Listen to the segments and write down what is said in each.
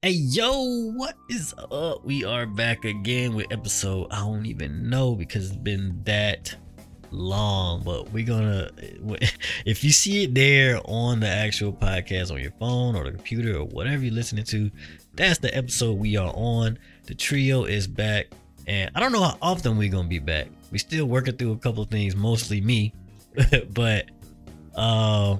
Hey yo, what is up? We are back again with episode I don't even know because it's been that long, but we're gonna if you see it there on the actual podcast on your phone or the computer or whatever you're listening to, that's the episode we are on. The trio is back, and I don't know how often we're gonna be back. We still working through a couple things, mostly me, but uh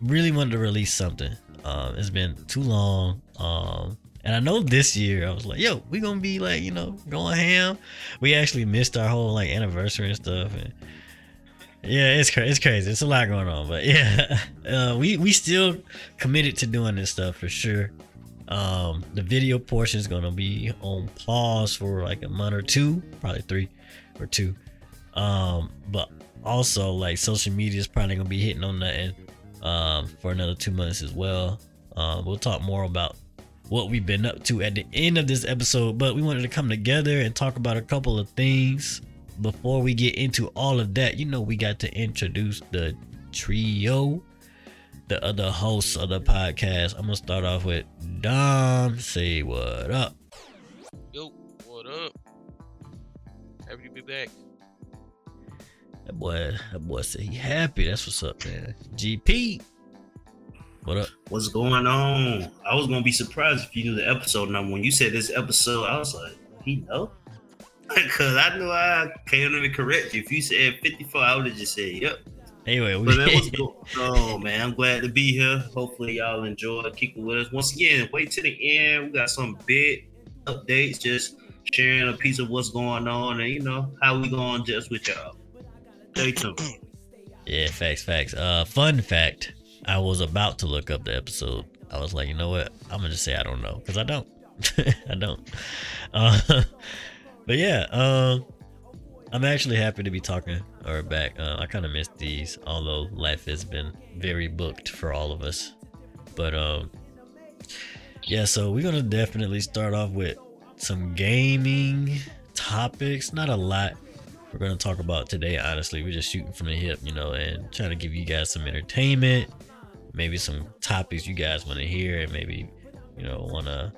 really wanted to release something. Um, it's been too long. Um, and I know this year I was like, yo, we gonna be like, you know, going ham. We actually missed our whole like anniversary and stuff. And yeah, it's crazy. It's crazy. It's a lot going on, but yeah, uh, we we still committed to doing this stuff for sure. Um, the video portion is gonna be on pause for like a month or two, probably three or two. Um, but also like social media is probably gonna be hitting on that um, for another two months as well. Uh, we'll talk more about what we've been up to at the end of this episode, but we wanted to come together and talk about a couple of things before we get into all of that. You know, we got to introduce the trio, the other hosts of the podcast. I'm gonna start off with Dom. Say what up. Yo, what up? Happy to be back. That boy, that boy said he happy. That's what's up, man. GP. What up? What's going on? I was gonna be surprised if you knew the episode number. When you said this episode, I was like, he know? Because I knew I can't even correct you. If you said 54, I would have just said, yep. Anyway, we But man, what's going Oh man, I'm glad to be here. Hopefully y'all enjoy kicking with us. Once again, wait to the end. We got some big updates, just sharing a piece of what's going on and you know how we going just with y'all. Stay tuned. Yeah, facts, facts. Uh, fun fact: I was about to look up the episode. I was like, you know what? I'm gonna just say I don't know because I don't. I don't. Uh, but yeah, um, I'm actually happy to be talking or back. Uh, I kind of missed these, although life has been very booked for all of us. But um, yeah, so we're gonna definitely start off with some gaming topics. Not a lot we're to talk about today. Honestly, we're just shooting from the hip, you know, and trying to give you guys some entertainment, maybe some topics you guys want to hear, and maybe, you know, want to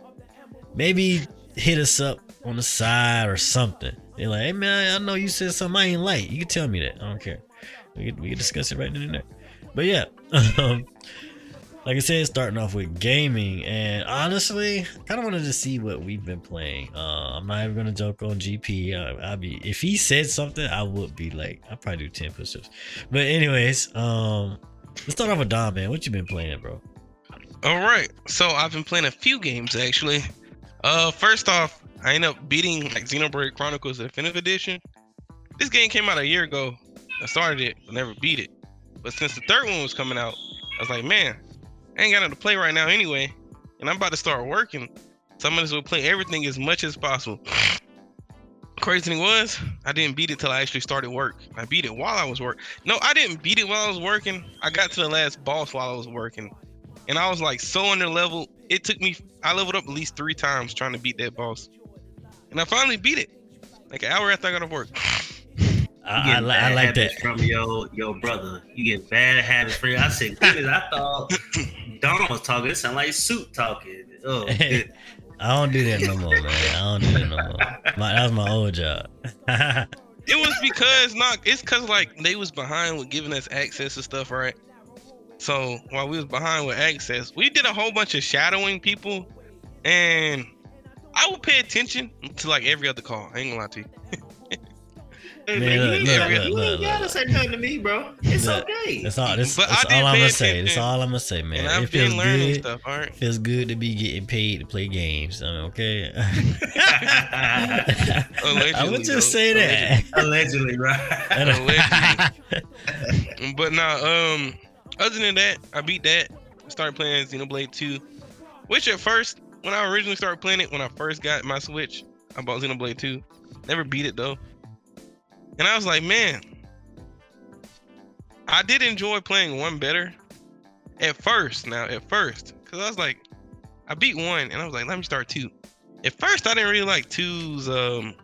maybe hit us up on the side or something. They're like, hey man, I know you said something I ain't like. You can tell me that. I don't care. We can, we can discuss it right then and there. But yeah, um, like I said, starting off with gaming, and honestly, kind of wanted to see what we've been playing. Uh, I'm not even gonna joke on GP. Uh, I'll be if he said something, I would be like, I'll probably do ten push-ups. But anyways, um, let's start off with Dom, man. What you been playing, bro? All right. So I've been playing a few games actually. Uh, first off, I ended up beating like Xenoblade Chronicles Definitive Edition. This game came out a year ago. I started it, but never beat it. But since the third one was coming out, I was like, man, I ain't got nothing to play right now anyway, and I'm about to start working. So I might as well play everything as much as possible. Crazy thing was, I didn't beat it till I actually started work. I beat it while I was work. No, I didn't beat it while I was working. I got to the last boss while I was working, and I was like so under level. It took me. I leveled up at least three times trying to beat that boss, and I finally beat it. Like an hour after I got off work. I, I, li- I like that. from your your brother. You get bad habits from. You. I said, goodness, I thought Don was talking. It sounded like Suit talking. Oh, good. I don't do that no more, man. I don't do that no more. My, that was my old job. It was because not. It's cause like they was behind with giving us access to stuff, right? So while we was behind with access, we did a whole bunch of shadowing people, and I would pay attention to like every other call. I ain't gonna lie to you. Hey, Man, man, look, you ain't, look, gotta- look, you ain't gotta say nothing to me, bro. It's Look, okay. That's all. That's, But I that's did all I'm gonna say. That's all I'm gonna say, man. and it I've feels good. stuff. All right. Feels good to be getting paid to play games. I mean, okay. I Allegedly, would just say that. Allegedly, right? Allegedly. But now, um, other than that, I beat that. I started playing Xenoblade 2, which at first, when I originally started playing it, when I first got my Switch, I bought Xenoblade 2. Never beat it though. And I was like, man, I did enjoy playing one better at first. Now, at first, because I was like, I beat one, and I was like, let me start two. At first, I didn't really like two's. Um,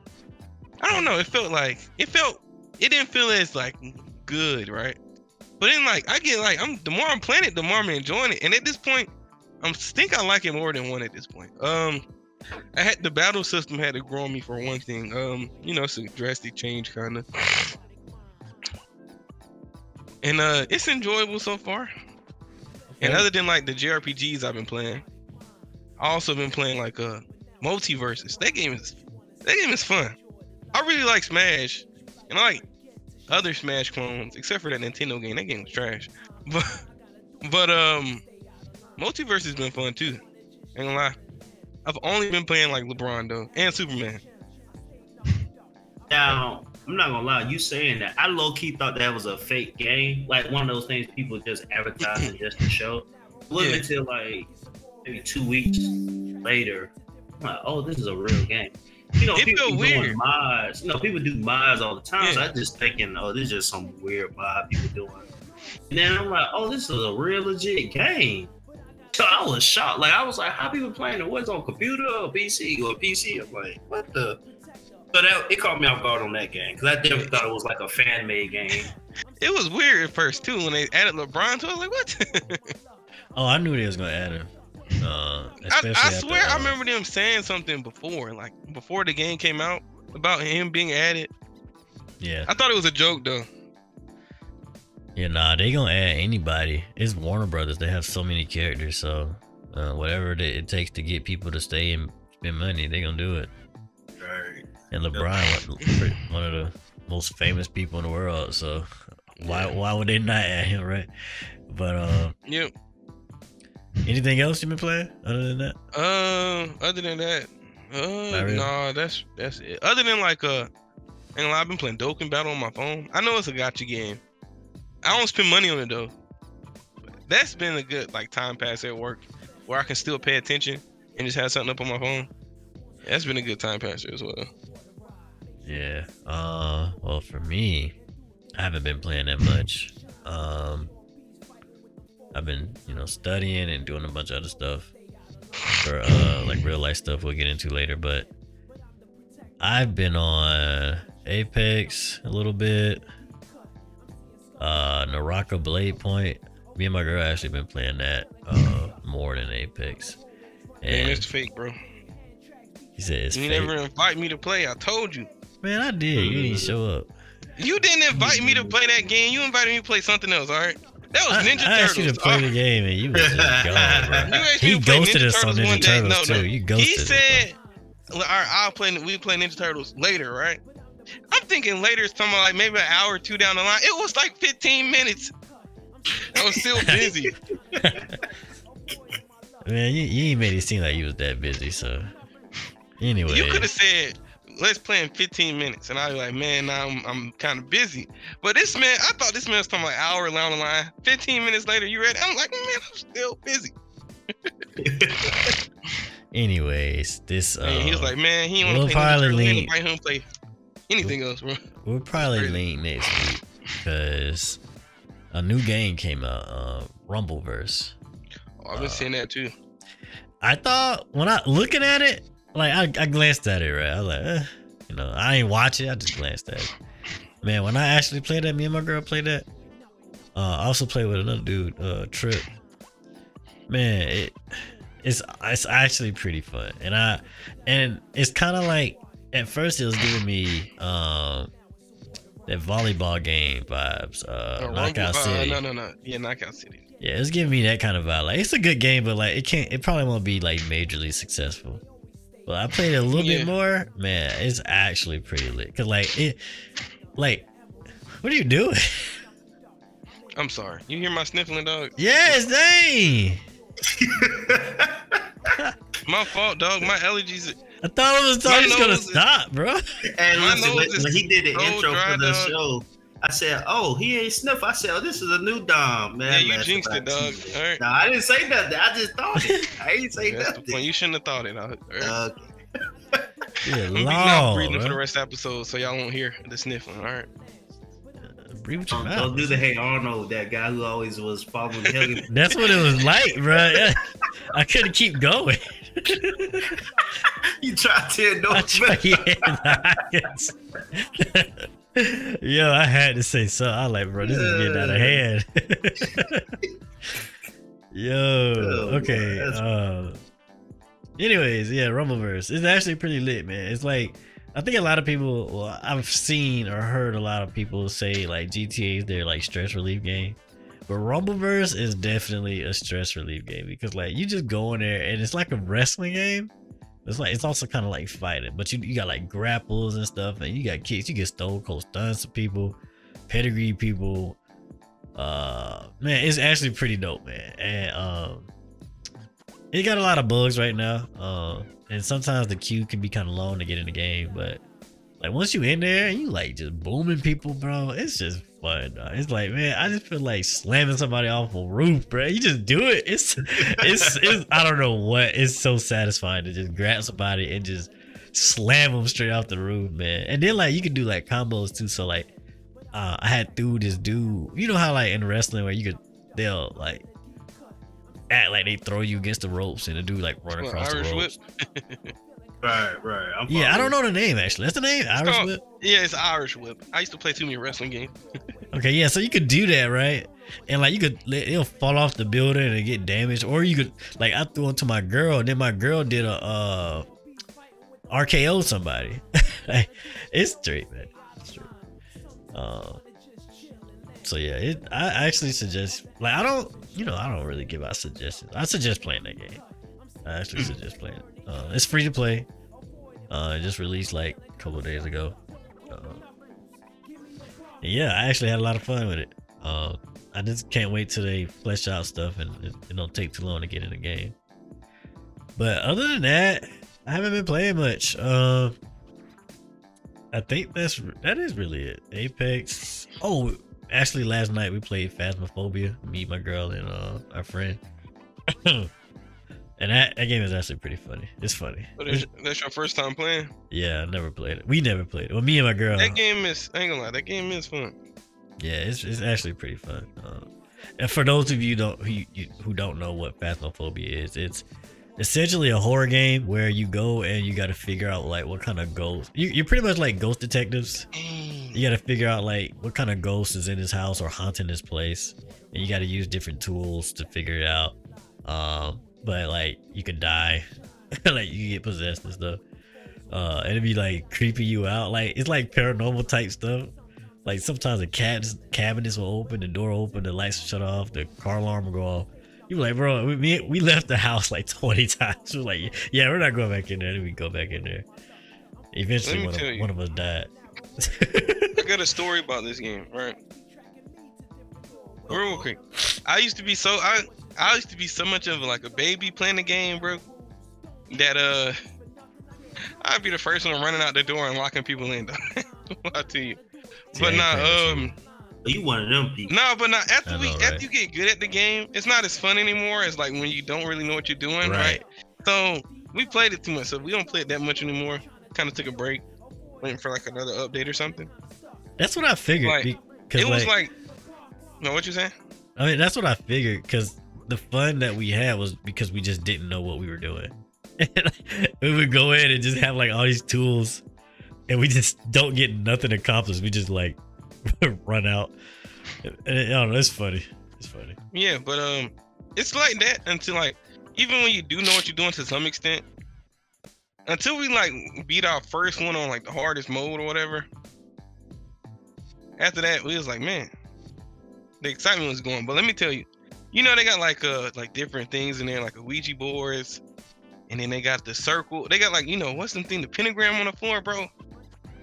I don't know. It felt like it felt. It didn't feel as like good, right? But then, like, I get like, I'm the more I'm playing it, the more I'm enjoying it. And at this point, I think I like it more than one at this point. Um, I had the battle system had to grow on me for one thing. Um, you know, it's a drastic change, kind of, and uh, it's enjoyable so far. And other than like the JRPGs I've been playing, I also been playing like uh MultiVersus. That game is that game is fun. I really like Smash, and I like other Smash clones, except for that Nintendo game. That game was trash. But but um, multiverse has been fun too. Ain't gonna lie. I've only been playing like LeBron though, and Superman. Now, I'm not gonna lie, you saying that I low key thought that was a fake game, like one of those things people just advertising just to show. It wasn't Yeah. until like maybe two weeks later, I'm like, oh, this is a real game. You know, It people felt be doing weird. mods. You know, people do mods all the time. So Yeah. I just thinking, oh, this is just some weird mod people doing. And then I'm like, oh, this is a real legit game. So I was shocked. Like I was like, how people playing it? What's on computer or PC or PC? I'm like, what the? So that it caught me off guard on that game because I definitely thought it was like a fan made game. It was weird at first too when they added LeBron to it. I was like, what? Oh, I knew they was gonna add him. Uh, I, especially I after, swear I uh, remember them saying something before, like before the game came out about him being added. Yeah, I thought it was a joke though. Yeah, nah, they gonna add anybody. It's Warner Brothers. They have so many characters, so uh, whatever it, it takes to get people to stay and spend money, they gonna do it. Right. And LeBron, one- one of the most famous people in the world, so why why would they not add him, right? But uh, Yep. anything else you been playing other than that? Uh, other than that, uh, really? nah, that's that's it. Other than like uh, and I've been playing Dokkan Battle on my phone. I know it's a gacha game. I don't spend money on it though. That's been a good like time pass at work, where I can still pay attention and just have something up on my phone. That's been a good time passer as well. Yeah. Uh, well, for me, I haven't been playing that much. Um, I've been, you know, studying and doing a bunch of other stuff for uh, like real life stuff. We'll get into later, but I've been on Apex a little bit. Uh, Naraka Blade Point. Me and my girl actually been playing that uh more than Apex. Man, And it's fake, bro. he said it's You fake. never invite me to play. I told you. Man, I did. You didn't show up. You didn't invite me to play that game. You invited me to play something else. All right. That was I, Ninja I asked you Turtles. to play the game and you was just gone, You bro. asked He me to play ghosted Ninja us on Turtles Ninja. Turtles No, no. too. You ghosted He us, said, "All right, I'll play. We play Ninja Turtles later, right?" I'm thinking later something like maybe an hour or two down the line. It was like 15 minutes. I was still busy. Man, you, you ain't made it seem like you was that busy. So anyway, You could have said, "Let's play in 15 minutes," and I'd be like, "Man, now I'm, I'm kind of busy." But this man, I thought this man was talking like hour down the line. 15 minutes later, you ready? I'm like, man, I'm still busy. anyways, this uh, And he was like, man, he don't want to play Ninja Turtles. He lean- invite him to play anything else, bro. we'll probably link next week because a new game came out, uh, Rumbleverse. Oh, I've been Uh, seeing that too. I thought when I looking at it, like I, I glanced at it, right? I was like, eh, you know, I ain't watch it. I just glanced at it. Man, when I actually played that, me and my girl played that. Uh, I also played with another dude, uh, Trip. Man, it it's it's actually pretty fun, and I and it's kind of like at first it was giving me um that volleyball game vibes, uh, Uh, Rumble- Knockout uh, City. no, no, no. Yeah, Knockout City. Yeah, it's giving me that kind of vibe. Like it's a good game, but like it can't. It probably won't be like majorly successful. But I played it a little Yeah. bit more. Man, it's actually pretty lit. Cause like it, like, what are you doing? I'm sorry. You hear my sniffling, dog? yes, dang. My fault, dog. My allergies. I thought it was, I My was just gonna is- stop, bro. And listen, nose when, is when he did the so intro for the dog. show, I said, "Oh, he ain't sniff." I said, "Oh, this is a new Dom, man." Yeah, you jinxed it, dog. All right. No, I didn't say nothing. I just thought it. I ain't say That's the nothing. point. You shouldn't have thought it. dog. All right. Uh, Yeah, I'm beating out long, breathing for the rest of the episode, so y'all won't hear the sniffing. All right. Breathe with your don't, don't do the Hey Arnold, that guy who always was following Helen. That's what it was like, bro. I couldn't keep going. you tried to know. I tried, yeah, Yo, I had to say something. I like, bro, this is getting out of hand. Yo, Oh, okay. Uh, anyways, yeah, Rumbleverse. It's actually pretty lit, man. It's like I think a lot of people. Well, I've seen or heard a lot of people say like GTA is their like stress relief game, but Rumbleverse is definitely a stress relief game because like you just go in there and it's like a wrestling game. It's like it's also kind of like fighting, but you you got like grapples and stuff, and you got kicks. You get stone cold stunts to people, pedigree people. Uh, man, it's actually pretty dope, man. And um, it got a lot of bugs right now. Uh, and sometimes the queue can be kind of long to get in the game, but like once you in there you like just booming people, bro, it's just fun. dog. It's like, man, I just feel like slamming somebody off a roof, bro. You just do it. It's, it's, it's. I don't know what. It's so satisfying to just grab somebody and just slam them straight off the roof, man. And then like you can do like combos too. So like, uh, I had through this dude. You know how like in wrestling where you could they'll like act like they throw you against the ropes and the dude like run across Irish the whip? ropes. Right, right. I'm Yeah, I don't know the name actually. That's the name. Irish called- whip. Yeah, it's Irish whip. I used to play too many wrestling games. Okay, yeah, so you could do that, right? And like you could it'll fall off the building and get damaged, or you could like I threw it to my girl, and then my girl did a uh RKO somebody. like, it's straight, man. It's straight. Uh, so yeah, it I actually suggest like I don't you know I don't really give out suggestions. I suggest playing that game. I actually suggest playing it. Uh, it's free to play. Uh, it just released like a couple days ago. Uh, yeah, I actually had a lot of fun with it. Uh, I just can't wait till they flesh out stuff and it, it don't take too long to get in the game. But other than that, I haven't been playing much. Uh, I think that's that is really it. Apex. Oh, actually, last night we played Phasmophobia. Me, my girl, and uh, our friend. and that, that game is actually pretty funny. It's funny. But that's, that's your first time playing. Yeah, I never played it. We never played it. Well, me and my girl. That game is, I ain't gonna lie, that game is fun. Yeah, it's, it's actually pretty fun. Uh, and for those of you don't who you, who don't know what Phasmophobia is, it's essentially a horror game where you go and you got to figure out like what kind of ghost. You, you're pretty much like ghost detectives. You got to figure out like what kind of ghost is in this house or haunting this place, and you got to use different tools to figure it out. Um, but like you could die, like you get possessed and stuff. Uh, and it'd be like creeping you out. Like it's like paranormal type stuff. Like sometimes the cabs, cabinets will open, the door will open, the lights will shut off, the car alarm will go off. You be like, bro, we, we left the house like 20 times. We're like, yeah, we're not going back in there. Then we go back in there. Eventually, one of, one of us died. I got a story about this game, right? Real quick. I used to be so I I used to be so much of like a baby playing the game, bro. That uh I'd be the first one running out the door and locking people in. I tell you. But I nah, um with You one of them people. no, but not after I we know, after you get good at the game, it's not as fun anymore as like when you don't really know what you're doing, Right. right? So we played it too much, so we don't play it that much anymore. Kind of took a break, waiting for like another update or something. That's what I figured. Like, because It was like, no, what you saying? I mean, that's what I figured because the fun that we had was because we just didn't know what we were doing. we would go in and just have like all these tools, and we just don't get nothing accomplished. We just like run out. And, I don't know. It's funny. It's funny. Yeah, but um, it's like that until like even when you do know what you're doing to some extent. Until we like beat our first one on like the hardest mode or whatever. After that, we was like, man, the excitement was going. But let me tell you, you know they got like uh like different things in there, like a Ouija boards, and then they got the circle. They got like you know what's the thing, the pentagram on the floor, bro.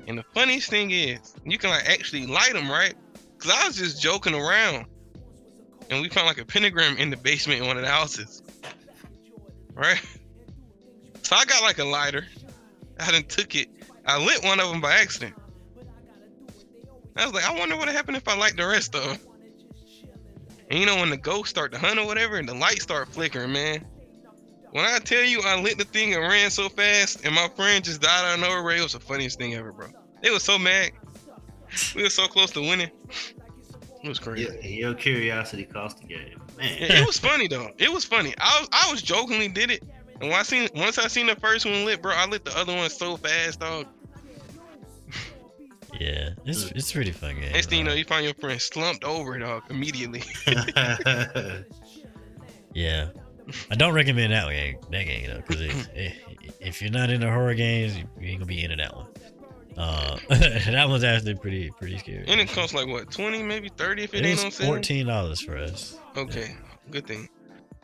And the funniest thing is, you can like actually light them, right? Cause I was just joking around and we found like a pentagram in the basement in one of the houses. Right? So I got like a lighter. I done took it. I lit one of them by accident. I was like, I wonder what happened if I light the rest of them. And you know when the ghosts start to hunt or whatever, and the lights start flickering, man. When I tell you I lit the thing and ran so fast, and my friend just died out of nowhere, it was the funniest thing ever, bro. They was so mad. We were so close to winning. It was crazy. Your, your curiosity cost the game, man. It was funny though. It was funny. I was I was jokingly did it, and when I seen once I seen the first one lit, bro, I lit the other one so fast, dog. Yeah, it's mm. it's pretty fun game. Next thing you know, you find your friend slumped over, dog, immediately. Yeah, I don't recommend that game. That game though, because if you're not into horror games, you ain't gonna be into that one. Uh, that one's actually pretty pretty scary. And it costs like what, twenty, maybe thirty if it, It ain't on sale. fourteen dollars for us. Okay, good thing.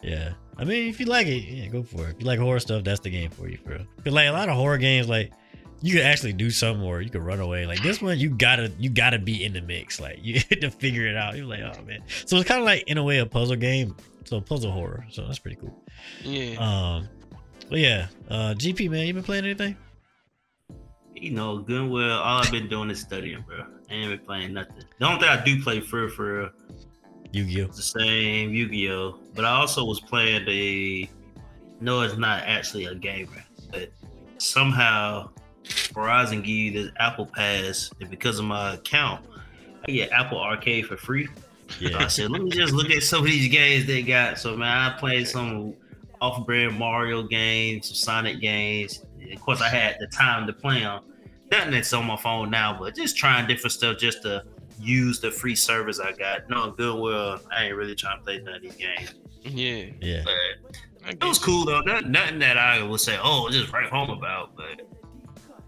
Yeah, I mean, if you like it, yeah, go for it. If you like horror stuff, that's the game for you, bro. Cause like a lot of horror games, like you can actually do something or you can run away. Like this one, you gotta you gotta be in the mix. Like you had to figure it out. You're like, oh man. So it's kind of like in a way a puzzle game. So puzzle horror. So that's pretty cool. Yeah. Um, but yeah, uh, GP man, you been playing anything? You know, good well, all I've been doing is studying, bro. I ain't been playing nothing. The only thing I do play for for real Yu-Gi-Oh. the same Yu-Gi-Oh. But I also was playing the. No, it's not actually a game, but somehow Verizon give you this Apple Pass, and because of my account, I get Apple Arcade for free. So I said, let me just look at some of these games they got. So man, I played some off-brand Mario games, some Sonic games. Of course, I had the time to play them. Nothing that's on my phone now, but just trying different stuff just to use the free service I got. No, good well, I ain't really trying to play none of these games. Yeah. yeah, But it was cool though. Not, nothing that I would say, oh, just write home about. But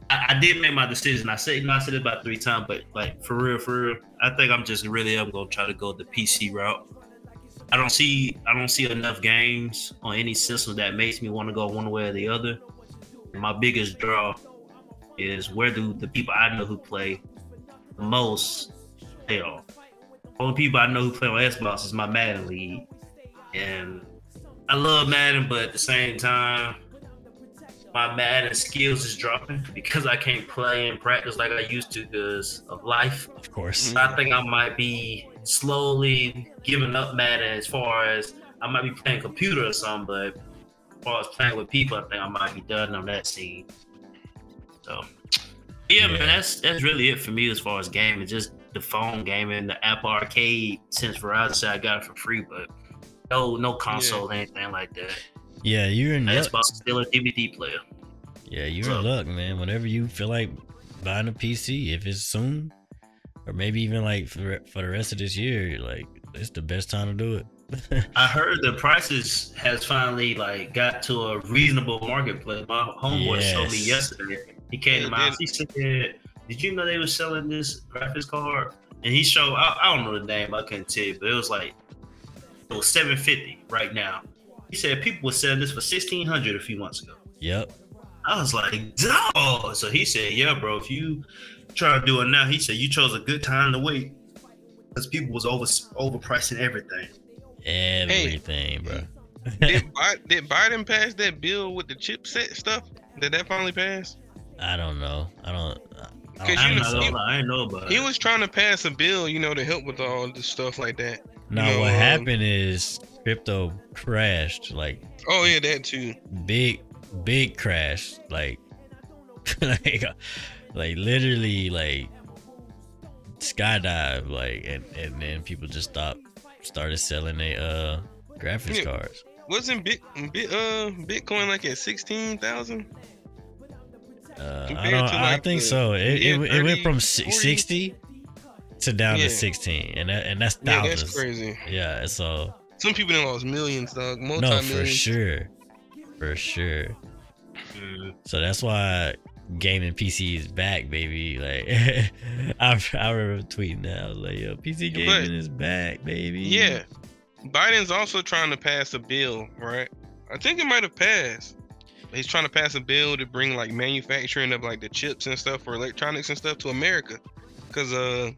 I, I did make my decision. I said, you know, I said it about three times, but like for real, for real, I think I'm just really I'm gonna try to go the PC route. I don't see I don't see enough games on any system that makes me want to go one way or the other. My biggest draw is where do the people I know who play the most play on. Only people I know who play on Xbox is my Madden League, and I love Madden, but at the same time, my Madden skills is dropping because I can't play and practice like I used to because of life. of course. So I think I might be slowly giving up Madden as far as I might be playing computer or something, but as far as playing with people, I think I might be done on that scene. So yeah, Yeah. man, that's that's really it for me as far as gaming. Just the phone gaming, the Apple Arcade since Verizon said I got it for free, but no no console, anything like that. Yeah, you're in luck. Xbox is still a DVD player. Yeah, you're So- in luck, man. Whenever you feel like buying a PC, if it's soon, or maybe even like for, for the rest of this year, like it's the best time to do it. I heard the prices has finally like got to a reasonable marketplace. My homeboy showed me yesterday. He came to my house. He said, "Did you know they were selling this graphics card?" And he showed. I, I don't know the name. I couldn't tell you, but it was like it was seven fifty right now. He said people were selling this for sixteen hundred a few months ago. yep. I was like, "Dog!" So he said, "Yeah, bro. If you try to do it now, he said you chose a good time to wait because people was over overpricing everything." Everything, bro. did, Bi- did Biden pass that bill with the CHIPS Act stuff? Did that finally pass? I don't know. I don't. I Cause don't you I think know- so. didn't I didn't know about He it. was trying to pass a bill, you know, to help with all this stuff like that. Now No, what um, happened is crypto crashed, like Oh yeah, that too. big, big crash, like, like, like literally like skydive, like, and and then people just stopped, started selling their uh graphics Yeah. cards. Wasn't bit, bit uh Bitcoin like at sixteen thousand? Uh, I don't. to, I think the- so. It, yeah, it, it went from 40. sixty to down Yeah. to sixteen, and that, and that's Yeah, thousands. that's crazy. Yeah, so Some people done lost millions, dog. No, for sure, for sure. Mm. So that's why gaming PC is back, baby. Like I, I remember tweeting that. I was like, "Yo, PC But- gaming is back, baby." Yeah. Biden's also trying to pass a bill, right? I think it might have passed. He's trying to pass a bill to bring like manufacturing of like the chips and stuff for electronics and stuff to America. Cause uh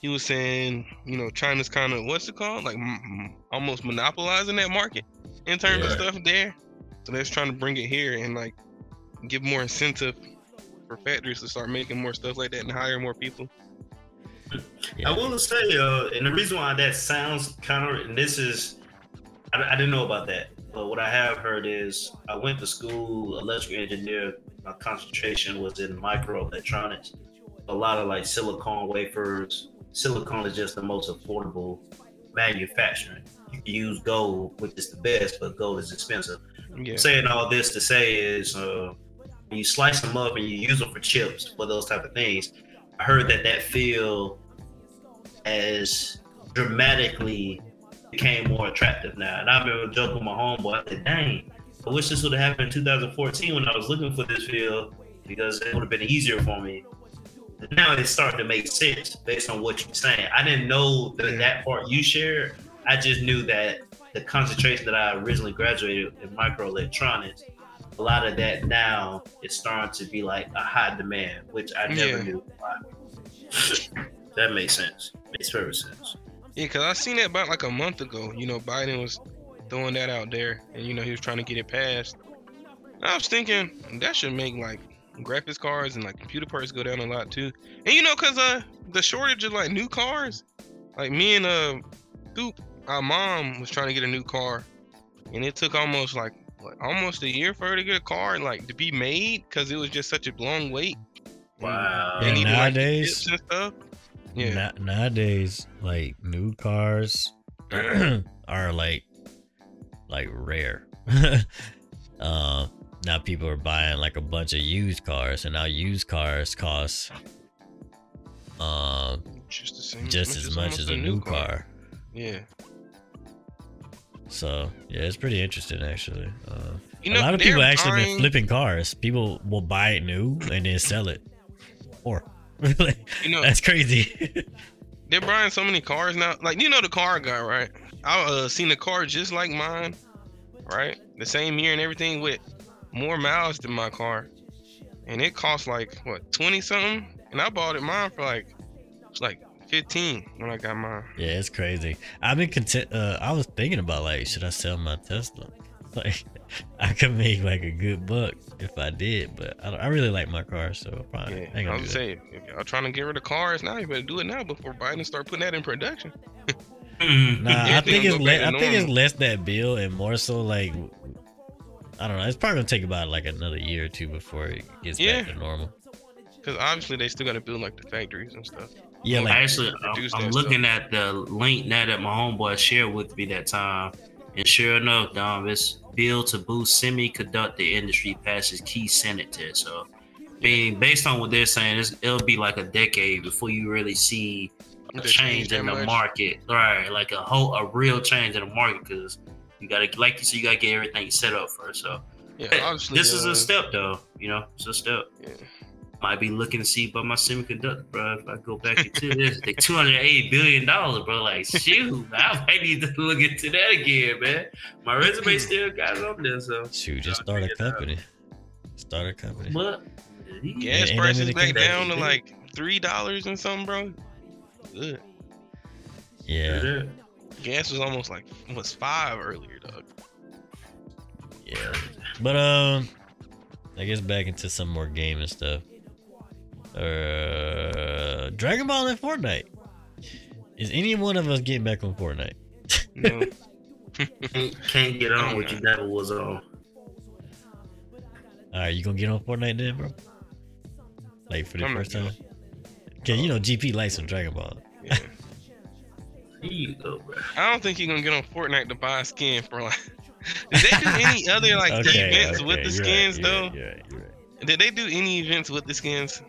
he was saying, you know, China's kind of what's it called? Like m- m- almost monopolizing that market in terms of stuff there. So they're trying to bring it here and like give more incentive for factories to start making more stuff like that and hire more people. Yeah. I will say, uh, and the reason why that sounds kind of, and this is, I, I didn't know about that, but what I have heard is I went to school, electrical engineer. My concentration was in microelectronics. A lot of like silicon wafers. Silicon is just the most affordable manufacturing. You can use gold, which is the best, but gold is expensive. Yeah. saying all this to say is uh, when you slice them up and you use them for chips for those type of things i heard that that field has dramatically became more attractive now. And I remember joking with my homeboy, I said, dang, I wish this would have happened in 2014 when I was looking for this field because it would have been easier for me. Now it's starting to make sense based on what you're saying. I didn't know that that part you shared. I just knew that the concentration that I originally graduated in microelectronics, a lot of that now is starting to be like a high demand, which I never Yeah. knew. that makes sense. Makes perfect sense. Yeah, cause I seen that about like a month ago. You know, Biden was throwing that out there, and you know he was trying to get it passed. I was thinking that should make like graphics cards and like computer parts go down a lot too. And you know, cause uh the shortage of like new cars, like me and uh Scoop, our mom was trying to get a new car, and it took almost like what, almost a year for her to get a car like to be made, cause it was just such a long wait. Wow. They Yeah, needed, like, nowadays- chips and stuff. Yeah. Na- nowadays, like new cars are like like rare. uh, now people are buying like a bunch of used cars, and now used cars cost um just the same. just as much almost as a new car. Yeah. So yeah, it's pretty interesting actually. Uh, You a lot of people actually been flipping cars. People will buy it new and then sell it, or You know, that's crazy. they're buying so many cars now. Like you know the car guy, right? I uh seen a car just like mine, right? The same year and everything with more miles than my car, and it cost like what twenty something, and I bought it mine for like it's like fifteen when I got mine. Yeah, it's crazy. I've been content. Uh, I was thinking about like, should I sell my Tesla? Like, I could make like a good buck if I did, but I, I really like my car, so probably Yeah, I ain't I gonna that. saying, if y'all trying to get rid of cars now, you better do it now before Biden start putting that in production. Mhm. Nah, I think it's le- I to think it's less that bill and more so like, I don't know. It's probably gonna take about like another year or two before it gets Yeah. back to normal. Because obviously they still got to build like the factories and stuff. Yeah, like Actually, I'm, I'm that looking at the link now that my homeboy shared with me that time, and sure enough, Dom, it's bill to boost semiconductor industry passes key Senate test. So, being based on what they're saying, it's, it'll be like a decade before you really see a change in the much. market, right? Like a whole, a real change in the market because you gotta, like you said, you gotta get everything set up first. So, Yeah, Hey, this is uh, a step, though. You know, it's a step. Yeah. Might be looking to see about my semiconductor, bro. If I go back into this, they two hundred eighty billion dollars, bro. Like, shoot, I might need to look into that again, man. My resume still got it on there, so. shoot, just I'll start a figure it out. company. Start a company. But Gas And- and prices back they down to like three dollars and something, bro. Good. Yeah, Gas was almost like was five earlier, dog. yeah. But um, I guess back into some more gaming stuff. Uh, Dragon Ball and Fortnite. Is any one of us getting back on Fortnite? No. can't, can't get on what you never was on. All right, you gonna get on Fortnite then, bro? Like for the I'm first time? Okay, you know GP likes some Dragon Ball. yeah. Go. I don't think you're gonna get on Fortnite to buy a skin for like. Did they do any other like Okay, events with the skins right, though? right, right, right. Did they do any events with the skins?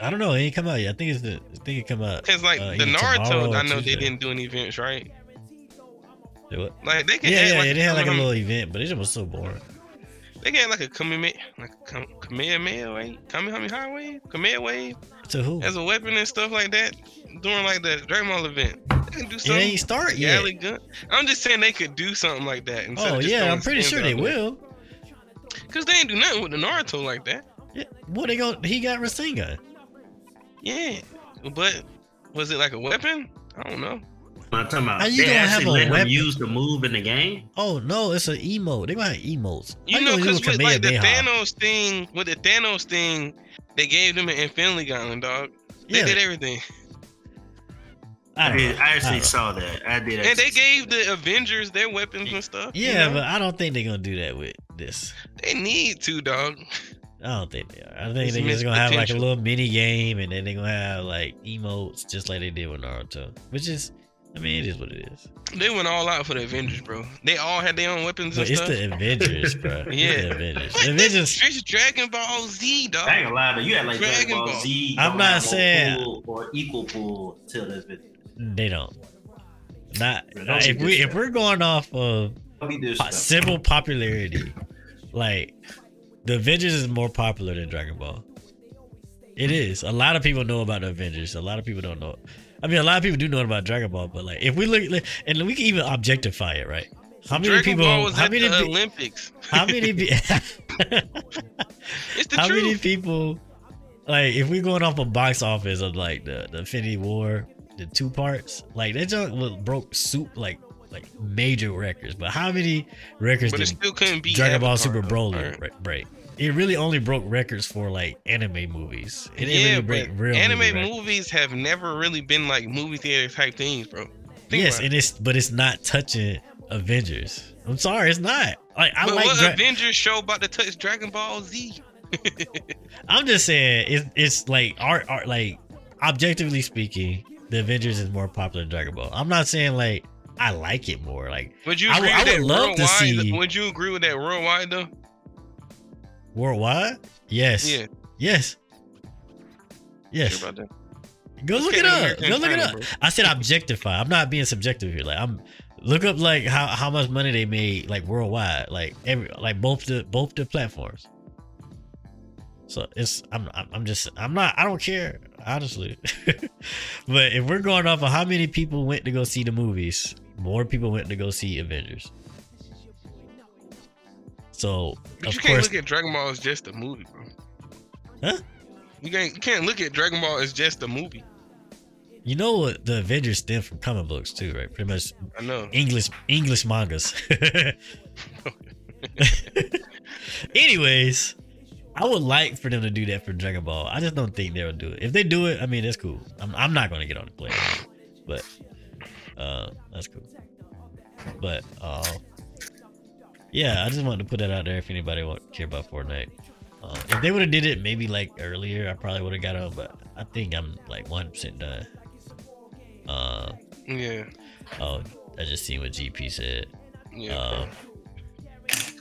I don't know. It ain't come out yet. I think it's the. I think it come out. Cause like uh, the Naruto, I know Tuesday. they didn't do any events, right? Do it. Like they can Yeah, yeah, like yeah. They had like a little event, but it was so boring. They got like a Kamehameha, like a Kam- Kamehameha wave, Kamehameha wave, Kamehameha wave To who? as a weapon and stuff like that during like the Dragon Ball event. They can do It something. ain't start like yet. gun. I'm just saying they could do something like that. Oh of just yeah, I'm pretty sure they there. will. Cause they ain't do nothing with the Naruto like that. Yeah. What they going He got Rasengan. Yeah, but was it like a weapon? I don't know. I'm talking about How you they gonna have a let weapon? use the move in the game. Oh no, it's an emote. They gonna have emotes. You How know, because a with like the Kamehameha? Thanos thing, with the Thanos thing, they gave them an Infinity Gauntlet, dog. They Yeah, did everything, I I, don't did. I I actually don't saw that. I did. and they actually- gave the Avengers their weapons and stuff. you Yeah, know? but I don't think they're gonna do that with this. they need to, dog. I don't think they are. I think they're just gonna have like a little mini game, and then they're gonna have like emotes, just like they did with Naruto. Which is, I mean, it is what it is. They went all out for the Avengers, bro. They all had their own weapons But and it's stuff. the Avengers, bro. It's Yeah. the Avengers. But The this Avengers. is Dragon Ball Z, dog. I ain't gonna lie to you. You had like Dragon Dragon Ball Ball. Z. I'm don't not saying- pull or equal pull till this video. They don't. Not don't if be we if we're going off of Don't be po- disrespectful. civil popularity, like the Avengers is more popular than Dragon Ball. It is. A lot of people know about the Avengers. A lot of people don't know. I mean, a lot of people do know about Dragon Ball, but like, if we look, and we can even objectify it, right? How many Dragon people? How many? the Olympics. how many? pe- It's the how truth. many people? Like, if we're going off a box office of like the the Infinity War, the two parts, like that junk was- broke soup like like major records. But how many records but it did still couldn't be Dragon Ball Super. Broly Alright. re- break? It really only broke records for like anime movies. It didn't Yeah, really break but real anime movie movies have never really been like movie theater type things, bro. Think yes, and it's but it's not touching Avengers. I'm sorry, it's not. Like I but like. what Dra- Avengers show about to touch Dragon Ball Z? I'm just saying it's it's like art art like objectively speaking, the Avengers is more popular than Dragon Ball. I'm not saying like I like it more. Like Would you I agree would- I with that love to worldwide? see- Would you agree with that worldwide though? worldwide, yes, Yeah. yes, yes. Sure about that. Go look it up. Go look it up. I said objectify. I'm not being subjective here. Like I'm look up like how, how much money they made like worldwide, like every like both the both the platforms. So it's I'm I'm I'm just I'm not I don't care honestly, but if we're going off of how many people went to go see the movies, more people went to go see Avengers. So But you can't course, look at Dragon Ball as just a movie, bro. Huh? You can't you can't look at Dragon Ball as just a movie. you know what the Avengers stem from comic books too, right? Pretty much I know. English English mangas. Anyways, I would like for them to do that for Dragon Ball. I just don't think they'll do it. If they do it, I mean that's cool. I'm, I'm not gonna get on the plane, but uh, that's cool. But uh, yeah, I just wanted to put that out there if anybody want care about Fortnite. Uh, if they would have did it maybe like earlier, I probably would have got on. But I think I'm like one percent done. Uh, Yeah. oh, I just seen what GP said. Yeah. Uh,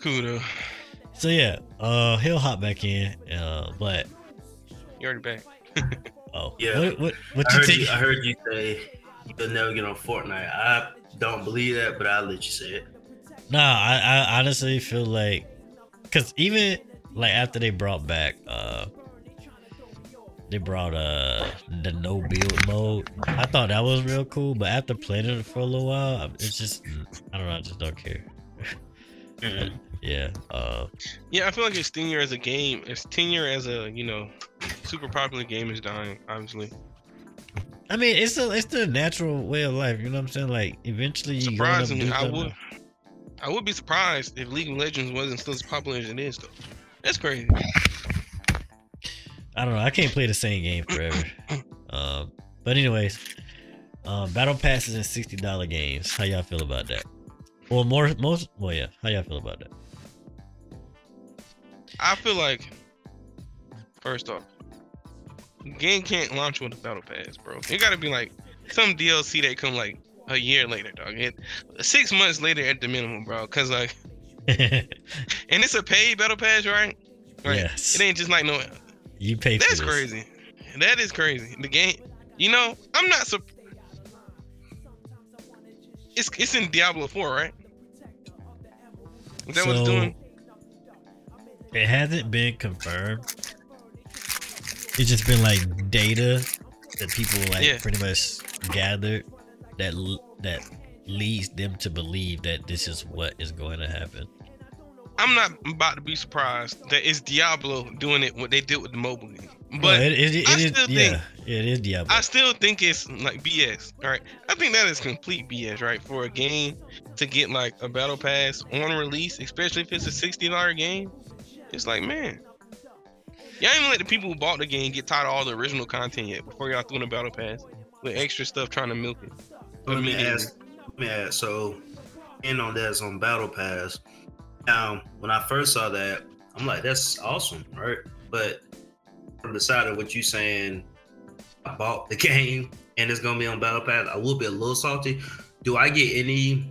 cool though. So yeah, uh, he'll hop back in. Uh, but You already back. oh, Yeah. what what, what I you heard think? you, I heard you say you'll never get on Fortnite. I don't believe that, but I'll let you say it. Nah, I, I honestly feel like, cause even like after they brought back, uh, they brought uh the no build mode. I thought that was real cool, but after playing it for a little while, it's just I don't know, I just don't care. Mhm. Yeah. Uh, Yeah, I feel like its tenure as a game, its tenure as a you know super popular game is dying. Obviously, I mean, it's a it's the natural way of life. You know what I'm saying? Like eventually, you surprisingly, I would, I would be surprised if League of Legends wasn't still as popular as it is though. That's crazy. I don't know. I can't play the same game forever. um, but anyways, um, battle passes and sixty dollar games. How y'all feel about that? Well, more most. Well, yeah. How y'all feel about that? I feel like first off, game can't launch with a battle pass, bro. It gotta be like some DLC that come like a year later, dog. It, six months later at the minimum, bro. Cause like, and it's a paid battle pass, right? Right. Yes. It ain't just like no. you pay for That's crazy. That is crazy. The game, you know, I'm not. Sup- it's it's in Diablo 4, right? Is that what it's doing? It hasn't been confirmed. It's just been like data that people like Yeah. pretty much gathered that that leads them to believe that this is what is going to happen. I'm not about to be surprised that it's Diablo doing it what they did with the mobile game. But But it, it, it I is still yeah, it is Diablo. I still think it's like BS. All right, I think that is complete BS. Right, for a game to get like a battle pass on release, especially if it's a sixty dollar game, it's like man, y'all even let the people who bought the game get tired of all the original content yet before y'all threw in a battle pass with extra stuff trying to milk it. Let me ask. Let me ask. So, in on that is on Battle Pass. Now, when I first saw that, I'm like, that's awesome, right? But from the side of what you saying, I bought the game and it's gonna be on Battle Pass. I will be a little salty. Do I get any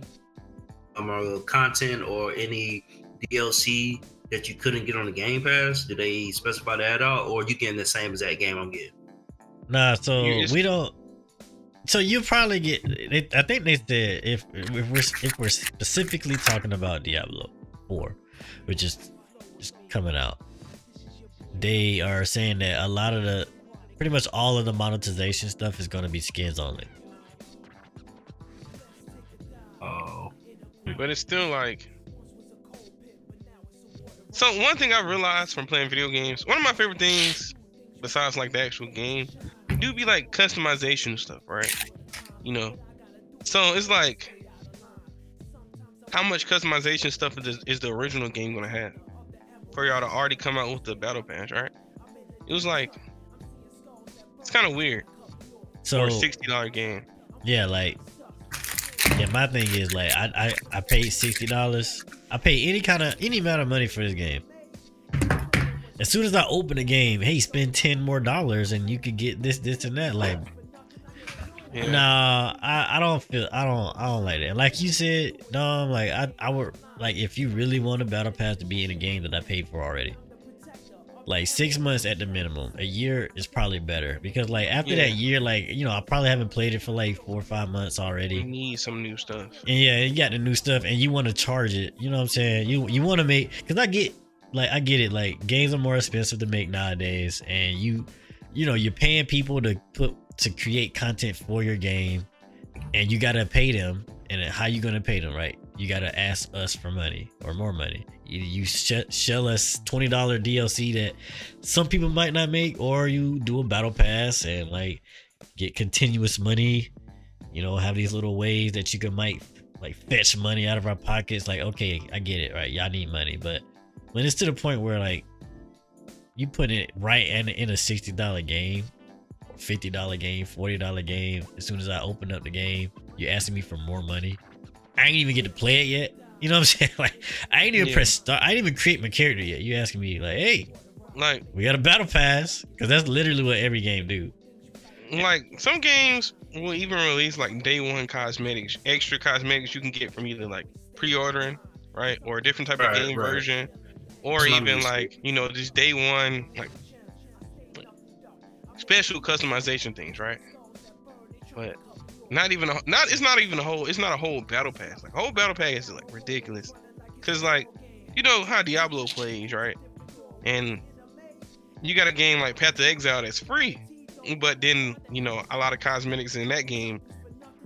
um, uh, content or any DLC that you couldn't get on the Game Pass? Do they specify that at all, or you getting the same exact game I'm getting? Nah, so just- we don't. so you probably get. They, I think they said if if we're if we're specifically talking about Diablo Four, which is just coming out, they are saying that a lot of the, pretty much all of the monetization stuff is going to be skins only. Oh, But it's still like. So one thing I realized from playing video games, one of my favorite things, besides like the actual game, do be like customization stuff, right? You know, so it's like, how much customization stuff is the, is the original game gonna have for y'all to already come out with the battle pass, right? It was like, it's kind of weird So for a sixty dollar game. Yeah, like yeah, my thing is like I I, I paid sixty dollars. I pay any kind of any amount of money for this game. As soon as I open the game, hey, spend ten more dollars and you could get this, this, and that. Like, Yeah. nah, I, I don't feel I don't I don't like that. Like you said, Dom, like I I would like if you really want a battle pass to be in a game that I paid for already. Like six months at the minimum. A year is probably better because like after Yeah. that year, like you know, I probably haven't played it for like four or five months already. need some new stuff. And yeah, you got the new stuff, and you want to charge it. You know what I'm saying? You you want to make because I get like I get it. Like games are more expensive to make nowadays, and you you know you're paying people to put to create content for your game, and you gotta pay them. And how you gonna pay them? Right? You gotta ask us for money or more money. Either you sh- shell us twenty dollar DLC that some people might not make, or you do a battle pass and like get continuous money you know, have these little ways that you can might like fetch money out of our pockets. Like, okay, I get it, right? Y'all need money, but when it's to the point where like you put it right in in a sixty dollar game, fifty dollar game, forty dollar game. As soon as I open up the game, you're asking me for more money. I ain't even get to play it yet. You know what I'm saying? Like, I ain't even Yeah. press start. I didn't even create my character yet. You asking me like, hey, Like we got a battle pass because that's literally what every game do. like some games will even release like day one cosmetics, extra cosmetics you can get from either like pre-ordering, right, or a different type Right, of game right. version, or That's even like you know just day one like special customization things, right? But not even a, not it's not even a whole it's not a whole battle pass. Like a whole battle pass is like ridiculous, cause like you know how Diablo plays, right? And you got a game like Path to Exile that's free, but then you know a lot of cosmetics in that game.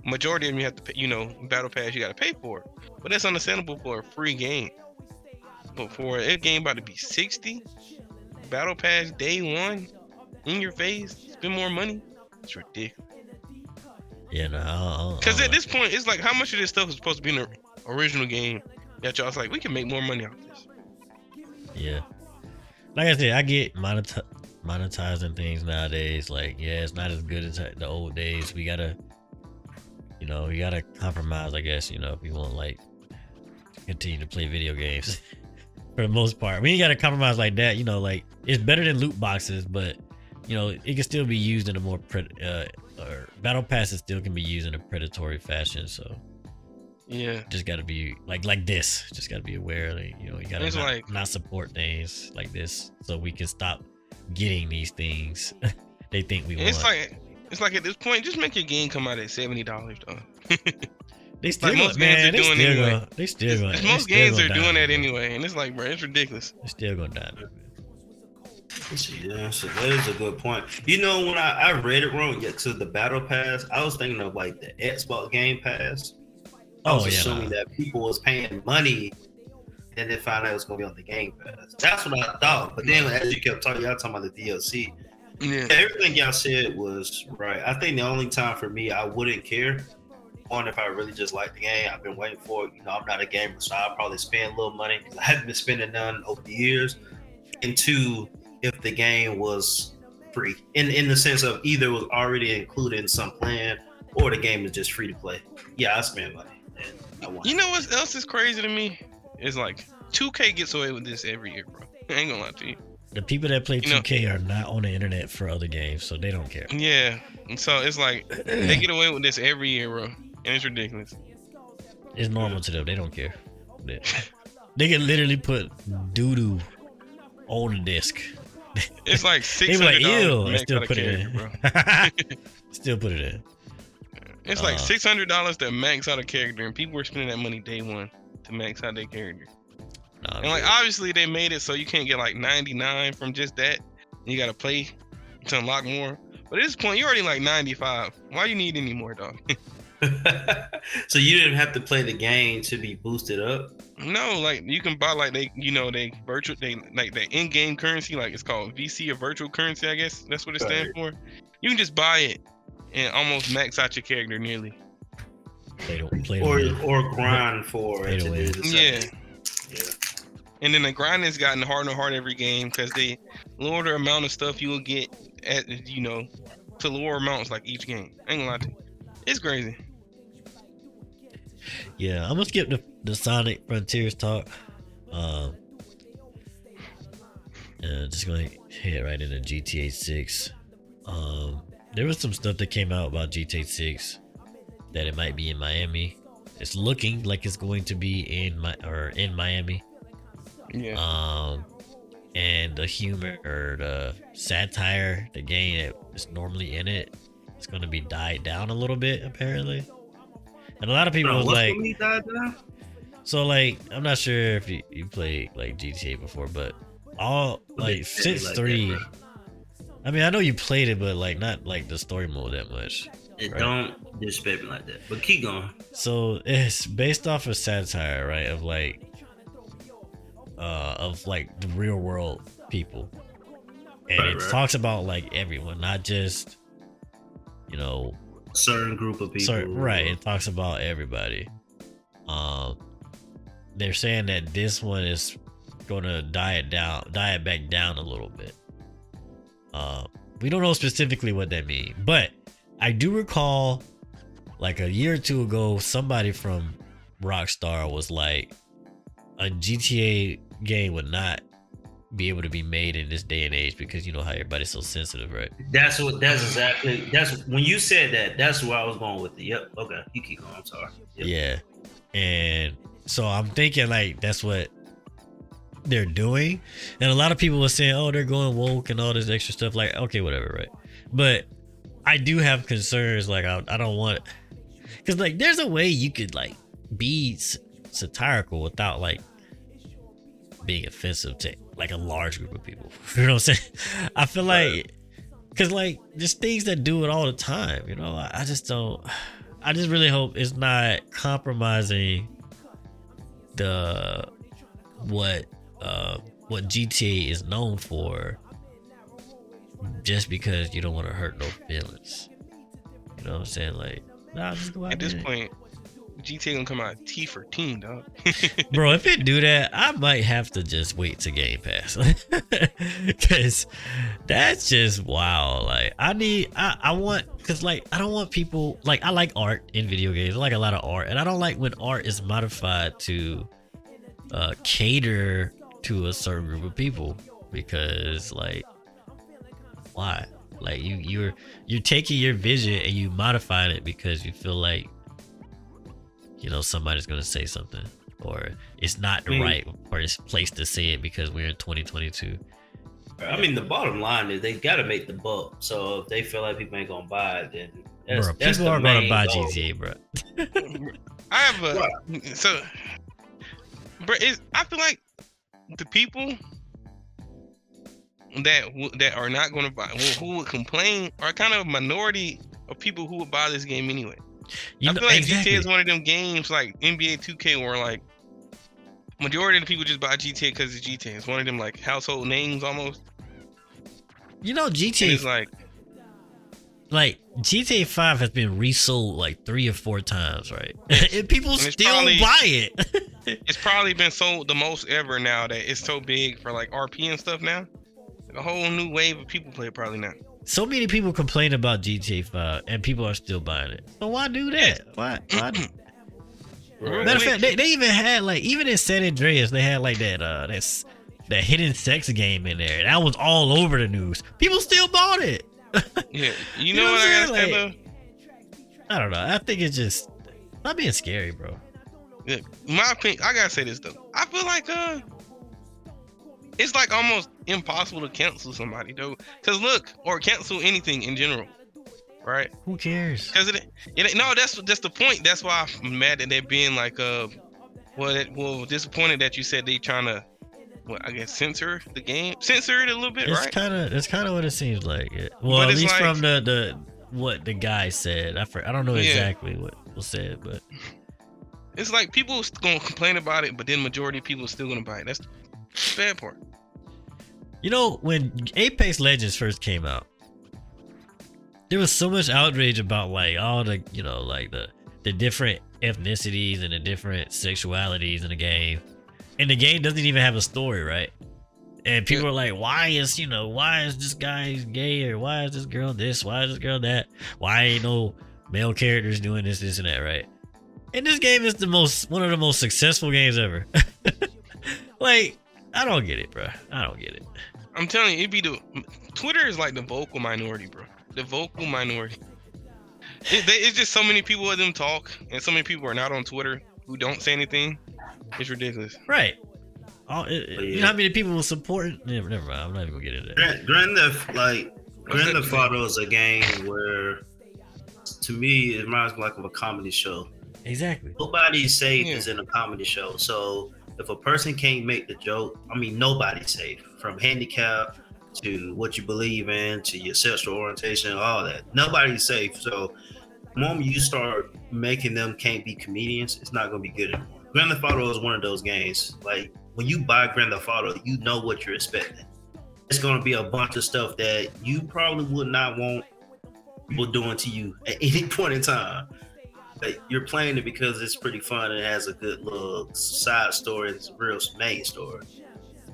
Majority of them you have to pay, you know, battle pass you got to pay for, it. but that's understandable for a free game. But for a game about to be sixty, battle pass day one, in your face, spend more money. It's ridiculous. Yeah, no, I don't- I don't- Because at this point, it's like how much of this stuff is supposed to be in the original game that y'all's like, we can make more money off this. Yeah. Like I said, I get moneti- monetizing things nowadays. Like, yeah, it's not as good as the old days. We gotta, you know, we gotta compromise, I guess, you know, if you want like continue to play video games for the most part. We ain't gotta compromise like that, you know, like it's better than loot boxes, but you know, it can still be used in a more pred- uh or battle passes still can be used in a predatory fashion, so Yeah. just got to be like like this. Just got to be aware that you know you got to It's not, like- not support things like this, so we can stop getting these things they think we it's want. like it's like at this point, just make your game come out at seventy dollars though. they still like most games man, are they doing still anyway. gonna, they still gonna, most still games are doing that anyway, and it's like, bro, it's ridiculous. They still gonna die. Yeah, so that is a good point. You know, when I, I read it wrong, yeah, to the battle pass, I was thinking of like the Xbox Game Pass. I oh, was Oh, yeah, assuming nah. that people was paying money and then found out it was gonna be on the Game Pass. That's what I thought. But then as you kept talking, y'all talking about the DLC. Yeah. Yeah, everything y'all said was right. I think the only time for me I wouldn't care on if I really just like the game. I've been waiting for it. You know, I'm not a gamer, so I'll probably spend a little money because I haven't been spending none over the years. And two, if the game was free, in in the sense of either it was already included in some plan or the game is just free to play. Yeah, I spend money. I You know what else is crazy to me? It's like 2K gets away with this every year, bro. I ain't gonna lie to you. The people that play You know- 2K are not on the internet for other games, so they don't care. Yeah. And so it's like they get away with this every year, bro. And it's ridiculous. It's normal to them. They don't care. They, they can literally put doo doo on the disc. It's like six like, dollars still put it in. bro. still put it in. It's like Uh, six hundred dollars to max out a character, and people were spending that money day one to max out their character. Nah, And like obviously they made it so you can't get like ninety nine from just that. You gotta play to unlock more. But at this point, you're already like ninety five. Why you need any more, dog? so you didn't have to play the game to be boosted up. no, like you can buy like they, you know, they virtual, they like the in game currency, like it's called VC or virtual currency, I guess that's what it stands for. You can just buy it and almost max out your character nearly. play to, play to Or win. or grind for Pay it to to do Yeah. Yeah. And then the grind has gotten harder and harder every game because they lower the amount of stuff you will get at you know to lower amounts like each game. I ain't gonna lie to you. It's crazy. Yeah, I'm gonna skip the, the Sonic Frontiers talk. Um, just gonna head right into GTA 6. Um, there was some stuff that came out about GTA 6 that it might be in Miami. It's looking like it's going to be in my or in Miami. Yeah. Um, and the humor or the satire, the game that is normally in it, it's gonna be died down a little bit apparently. And a lot of people Bro, was like, died so like I'm not sure if you, you played like GTA before, but all like since like three. bro. I mean, I know you played it, but like not like the story mode that much. It Right. don't disrespect me like that. But keep going. So it's based off of satire, right? Of like, uh, of like the real world people, and Right, it right. talks about like everyone, not just, you know, Certain group of people. So right, it talks about everybody. Um, they're saying that this one is gonna diet down, diet back down a little bit. Um, we don't know specifically what that means, but I do recall, like a year or two ago, somebody from Rockstar was like, a GTA game would not be able to be made in this day and age because you know how everybody's so sensitive, right? That's what. That's exactly. That's when you said that. That's where I was going with it. Yep. Okay. You keep going. I'm sorry. Yep. Yeah. And so I'm thinking like that's what they're doing. And a lot of people were saying, oh, they're going woke and all this extra stuff. Like, okay, whatever, right? But I do have concerns. Like, I, I don't want, because like, there's a way you could like be satirical without like being offensive to like a large group of people. You know what I'm saying? I feel like, because like, there's things that do it all the time. You know, I, I just don't. I just really hope it's not compromising the what uh what GTA is known for just because you don't want to hurt no feelings. You know what I'm saying? Like, nah, just go out At this there. point, GTA gonna come out T for teen, dog. Bro, if it do that, I might have to just wait to Game Pass. Cause that's just wow. Like I need I, I want cause like I don't want people like I like art in video games. I like a lot of art. And I don't like when art is modified to uh cater to a certain group of people. Because like why? Like you you're you're taking your vision and you modifying it because you feel like you know somebody's gonna say something or it's not the Mm. right or it's place to say it because we're in 2022 I mean, the bottom line is they got to make the buck. So if they feel like people ain't gonna buy it, then that's, bro that's people the are gonna buy goal. gta bro I have a so, bro. It's, I feel like the people that w- that are not going to buy, who, who would complain, are kind of a minority of people who would buy this game anyway. You I know feel like exactly. GTA is one of them games like NBA 2K where like majority of the people just buy GTA because it's GTA. It's one of them like household names almost. you know gta it's like like gta 5 has been resold like three or four times right and people And still probably- buy it it's probably been sold the most ever now that it's so big for like RP and stuff now. Like a whole new wave of people play it probably now. So many people complain about gta 5 and people are still buying it so why do that why, why Right. Matter of fact, they, they even had like even in San Andreas, they had like that uh that's that hidden sex game in there. That was all over the news. People still bought it. Yeah, you You know, know what what I I'm gotta say saying? I don't know. I think it's just not being scary, bro. Yeah, my opinion, I gotta say this though. I feel like uh, it's like almost impossible to cancel somebody though. Cause look, or cancel anything in general. right? Who cares? Because it, it, no, that's that's the point. That's why I'm mad that they're being like, uh, well, it, well, disappointed that you said they trying to, well, I guess censor the game, censor it a little bit, It's right? kind of it's kind of what it seems like. Well, But at least like- from the the what the guy said. I for, I don't know Yeah. exactly what was said, but It's like people gonna complain about it, but then majority of people still gonna buy it. That's bad you know when Apex Legends first came out, there was so much outrage about like all the you know like the the different ethnicities and the different sexualities in the game, and the game doesn't even have a story, right? And people are like, why is you know why is this guy gay or why is this girl this? Why is this girl that? Why ain't no male characters doing this, this, and that, right? And this game is the most one of the most successful games ever. like, I don't get it, bro. I don't get it. I'm telling you, it'd be the Twitter is like the vocal minority, bro. The vocal minority. It, they, it's just so many people of them talk, and so many people are not on Twitter who don't say anything. It's ridiculous. Right. All, it, it- You know how many people will support? Never, never mind. I'm not even gonna get into that. Grand, Grand Theft, like What's Grand that? Theft Auto is a game where, to me, it reminds me like of a comedy show. Exactly. Nobody's safe Yeah. is in a comedy show. So if a person can't make the joke, I mean, nobody's safe. From handicap to what you believe in to your sexual orientation, all that. Nobody's safe. So the moment you start making them can't be comedians, it's not gonna be good anymore. Grand Theft Auto is one of those games. Like when you buy Grand Theft Auto, you know what you're expecting. It's gonna be a bunch of stuff that you probably would not want people doing to you at any point in time. You're playing it because it's pretty fun and it has a good little side story. It's a real main story.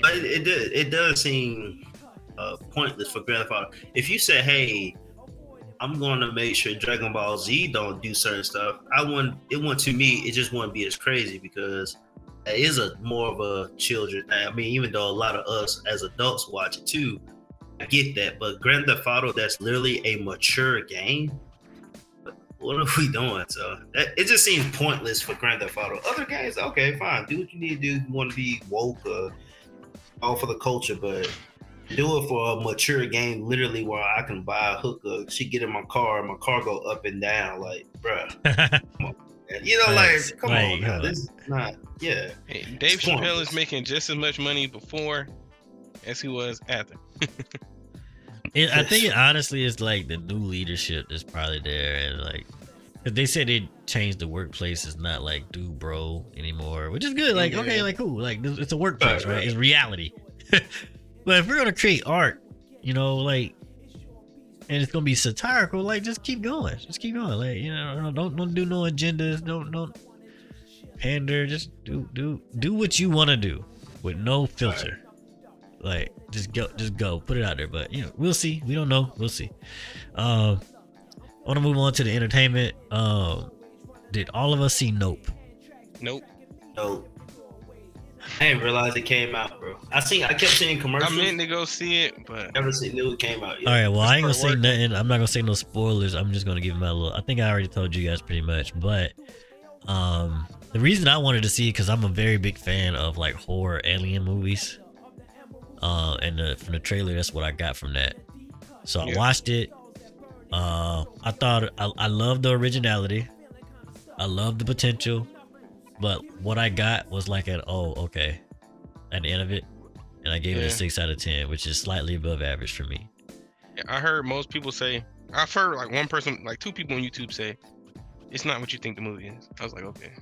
But it, it does it does seem uh, pointless for Grand Theft Auto. If you said, "Hey, I'm going to make sure Dragon Ball Z don't do certain stuff," I wouldn't. It wouldn't to me. It just wouldn't be as crazy because it is a more of a children. I mean, even though a lot of us as adults watch it too, I get that. But Grand Theft Auto, that's literally a mature game. What are we doing? So that, it just seems pointless for Grand Theft Auto. Other games, okay, fine. Do what you need to do. You want to be woke or all for the culture, but do it for a mature game, literally where I can buy a hooker. She get in my car, my car go up and down. Like, bruh, you know, Facts. like, come Like, on, now. this is not, yeah. Hey, Dave It's Chappelle pointless. is making just as much money before as he was after. It, I think it honestly is like the new leadership that's probably there, and like, cause they said they changed the workplace. It's not like do bro anymore, which is good. Like, Yeah. okay, mm-hmm. like cool. Like it's a workplace, Right, right? right. It's reality. but if we're gonna create art, you know, like, and it's gonna be satirical, like just keep going, just keep going. Like, you know, don't don't do no agendas, don't don't pander. Just do do do what you want to do with no filter. Like just go, just go, put it out there. But you know, we'll see. We don't know. We'll see. Um, I want to move on to the entertainment. Um, did all of us see Nope? Nope. Nope. I didn't realize it came out, bro. I seen, I kept seeing commercials. I commercials. meant to go see it, but Never seen knew it came out yet. All right. Well, I ain't gonna This say part nothing. I'm not gonna say no spoilers. I'm just gonna give him a little. I think I already told you guys pretty much. But um, the reason I wanted to see it because I'm a very big fan of like horror alien movies. Uh, and the, from the trailer, that's what I got from that. So I Yeah. watched it. Uh, I thought I, I love the originality. I love the potential, but what I got was like an oh okay, at the end of it, and I gave it a six out of ten, which is slightly above average for me. I heard most people say, I've heard like one person, like two people on YouTube say, it's not what you think the movie is. I was like, okay.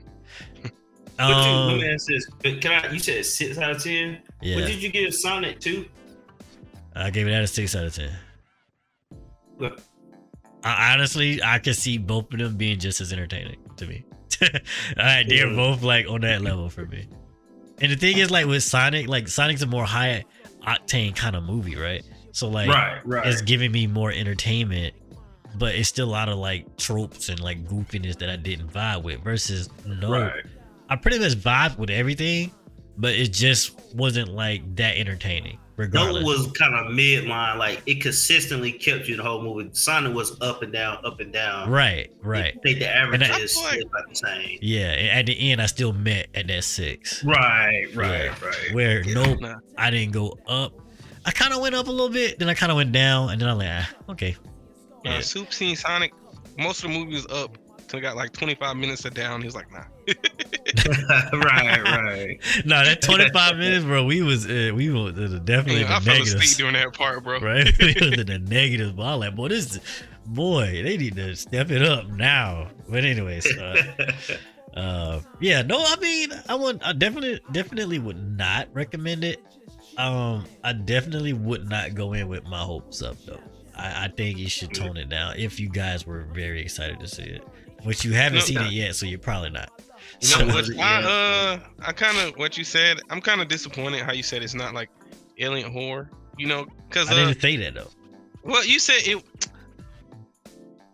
You, Um, let me ask this. But Can I? You said six out of ten. Yeah. What did you give Sonic two? I gave it out a six out of ten. I, honestly, I could see both of them being just as entertaining to me. Right, they're Yeah. both like on that level for me. And the thing is, like with Sonic, like Sonic's a more high octane kind of movie, right? So like, right, right. it's giving me more entertainment, but it's still a lot of like tropes and like goofiness that I didn't vibe with. Versus no, right. I pretty much vibed with everything, but it just wasn't like that entertaining. Nope Regardless, was kind of midline. Like it consistently kept you the whole movie. Sonic was up and down, up and down. right, right. I think the averages I- I feel like- is about the same. Yeah, and at the end, I still met at that six. Right, right, Yeah. right. Where nope, Nah. I didn't go up. I kind of went up a little bit, then I kind of went down, and then I'm like, ah, okay. Yeah. Uh, Soup seen Sonic. Most of the movie was up till it got like 25 minutes of down. He was like, nah. right, right. no, that 25 minutes, bro. We was uh, we was uh, definitely Man, I the fell asleep negatives, that part, bro. right? we was in the negatives, but I was like, boy, this, boy, they need to step it up now. But anyways, uh, uh, yeah, no, I mean, I would, I definitely, definitely would not recommend it. Um, I definitely would not go in with my hopes up though. I, I think you should tone it down if you guys were very excited to see it, which you haven't No, seen no. it yet, so you're probably not. You So- know what? I uh, I kind of what you said. I'm kind of disappointed how you said it's not like alien horror. You know, because I uh, didn't say that though. well, you said it.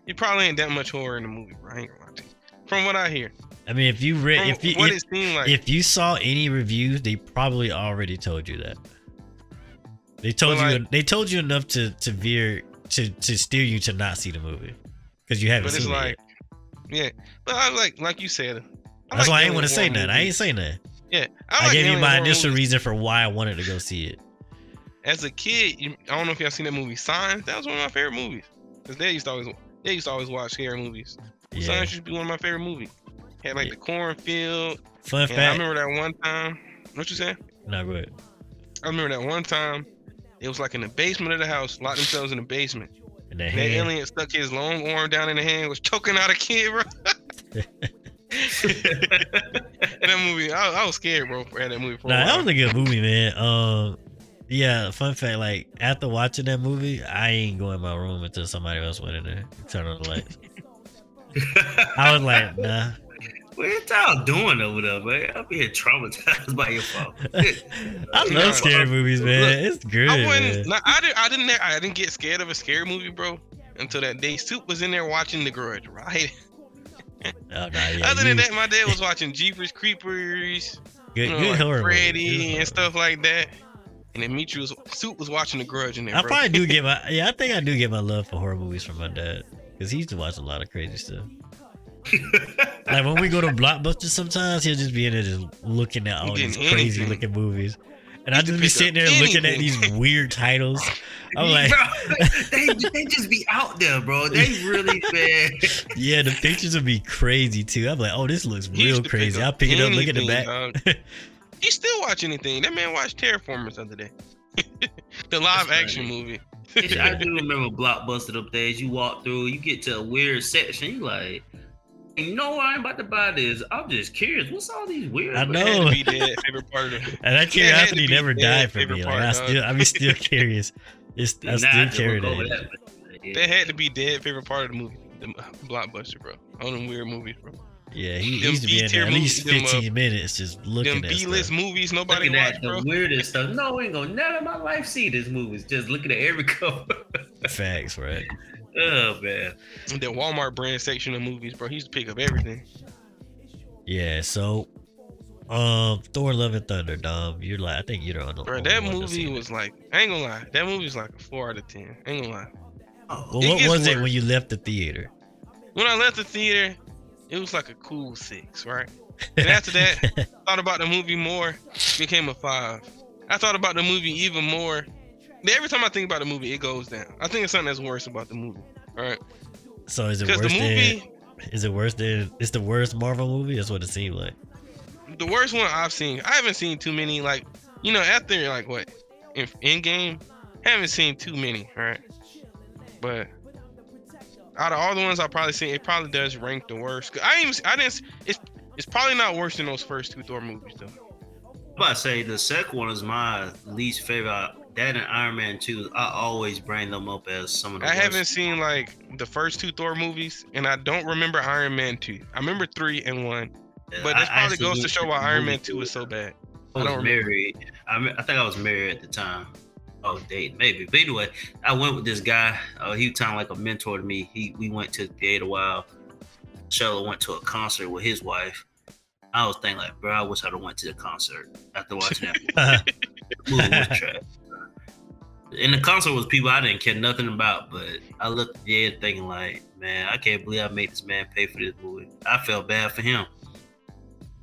You probably ain't that much horror in the movie, bro. I ain't gonna lie to you. From what I hear, I mean, if you read, if you, what if, it seemed like, if you saw any reviews, they probably already told you that. They told But, you. like- they told you enough to to veer to to steer you to not see the movie because you haven't but it's seen it. like, yet. Yeah. But I like, like you said. I That's like why I ain't want to say nothing. I ain't saying that. Yeah, I, like gave you my initial movies. reason for why I wanted to go see it. As a kid, you, I don't know if y'all seen that movie Signs. That was one of my favorite movies. Cause they used to always, they used to always watch scary movies. Yeah. Signs used to be one of my favorite movies. Had like Yeah. the cornfield. Fun And I remember that one time. What you saying? No, go ahead. I remember that one time. It was like in the basement of the house, locked themselves in the basement. And the That hand. alien stuck his long arm down in the hand, was choking out a kid, bro. that movie, I, I was scared, bro, for that movie. For a Nah, that was a good movie, man. Um, yeah. Fun fact, like after watching that movie, I ain't go in my room until somebody else went in there, turn on the lights. I was like, nah. What y'all doing over there, man? I'm here traumatized by your fault. I love scary movies, man. It's good. I wasn't. Nah, I didn't. I didn't. I didn't get scared of a scary movie, bro, until that day. Soup was in there watching The Grudge, right? Oh, nah, yeah, Other you- than that, my dad was watching Jeepers Creepers, good, you know, good like horror good Freddy horror and stuff like that. And then Mitri was Soup was watching The Grudge in there, I bro. probably do get my yeah. I think I do get my love for horror movies from my dad because he used to watch a lot of crazy stuff. Like when we go to Blockbuster, sometimes he'll just be in there just looking at all these crazy anything. looking movies, and I can just be sitting up there looking at these weird titles. I'm like, Bro, they, they just be out there, bro. They really bad. yeah, the pictures would be crazy too. I'm like, oh, this looks real used to pick crazy. I'll pick it up, look at the back. dog. He still watch anything. That man watched Terra Formars the other day. the live That's action funny. movie. I do remember Blockbuster up days. You walk through, you get to a weird section. You like, you know, I ain't about to buy this. I'm just curious. What's all these weird? I know. had to favorite part of the And that That had to curiosity never died for me. part, Like I dog. still, I be still curious. It's, I still just carry that. that. That had to be dead favorite part of the movie. The blockbuster, bro. All them weird movies, bro. Yeah, he Them used to be in there at least movies, them, uh, 15 minutes just looking Them at B-list stuff. movies nobody Looking watch, at bro. the weirdest stuff. No, ain't gonna never in my life see this movies. Just looking at every cover. Facts, right? Oh man. The Walmart brand section of movies, bro. He used to pick up everything. Yeah, so um Thor Love and Thunder, Dom. You're like I think you're on the Bro, that movie see it. was like, I ain't gonna lie. That movie was like a four out of ten. Ain't gonna lie. Oh, Well, it what gets was it when you left the theater? When I left the theater, it was like a cool six, right? And after that, thought about the movie more, became a five. I thought about the movie even more. Every time I think about the movie, it goes down. I think it's something that's worse about the movie. All right, so is it worse the movie, than is it worse than it's the worst Marvel movie? That's what it seemed like. the worst one I've seen. I haven't seen too many. Like, you know, after like what, in, in game, haven't seen too many. All right, but out of all the ones I probably seen, it probably does rank the worst. I ain't even, I didn't. It's it's probably not worse than those first two Thor movies though. I'm about to say the second one is my least favorite. That and Iron Man 2, I always bring them up as some of the I worst. haven't seen like the first two Thor movies, and I don't remember Iron Man two. I remember three and one, but I that probably goes to show why Iron Man two is so bad. I I was don't remember. married. I, I think I was married at the time. Oh, date maybe. But anyway, I went with this guy. Uh, he was kind of like a mentor to me. He we went to the theater a while. Shella went to a concert with his wife. I was thinking like, bro, I wish I'd have went to the concert after watching that movie. movie was trash. And the concert was people I didn't care nothing about, but I looked at the end thinking like, man, I can't believe I made this man pay for this movie. I felt bad for him.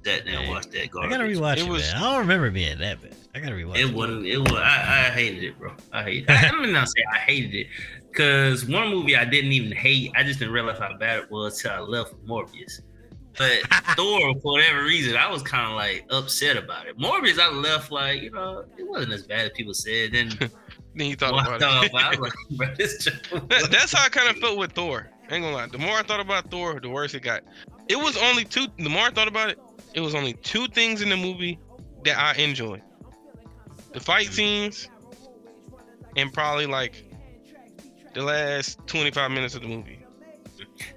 That there watch Man, watched that I gotta rewatch It it, was- man. I don't remember being that bad. I gotta rewatch It it. wasn't. It was. I, I hated it, bro. I hate. It. I, I mean, not say I hated it, because one movie I didn't even hate. I just didn't realize how bad it was till I left with Morbius. But Thor, for whatever reason, I was kind of like upset about it. Morbius, I left like you know, it wasn't as bad as people said. Then Then you thought I about it. about it, like, bro, this joke- That- that's how I kind of felt with Thor. Ain't gonna lie. The more I thought about Thor, the worse it got. It was only two. The more I thought about it, it was only two things in the movie that I enjoyed: the fight mm. scenes, and probably like the last 25 minutes of the movie.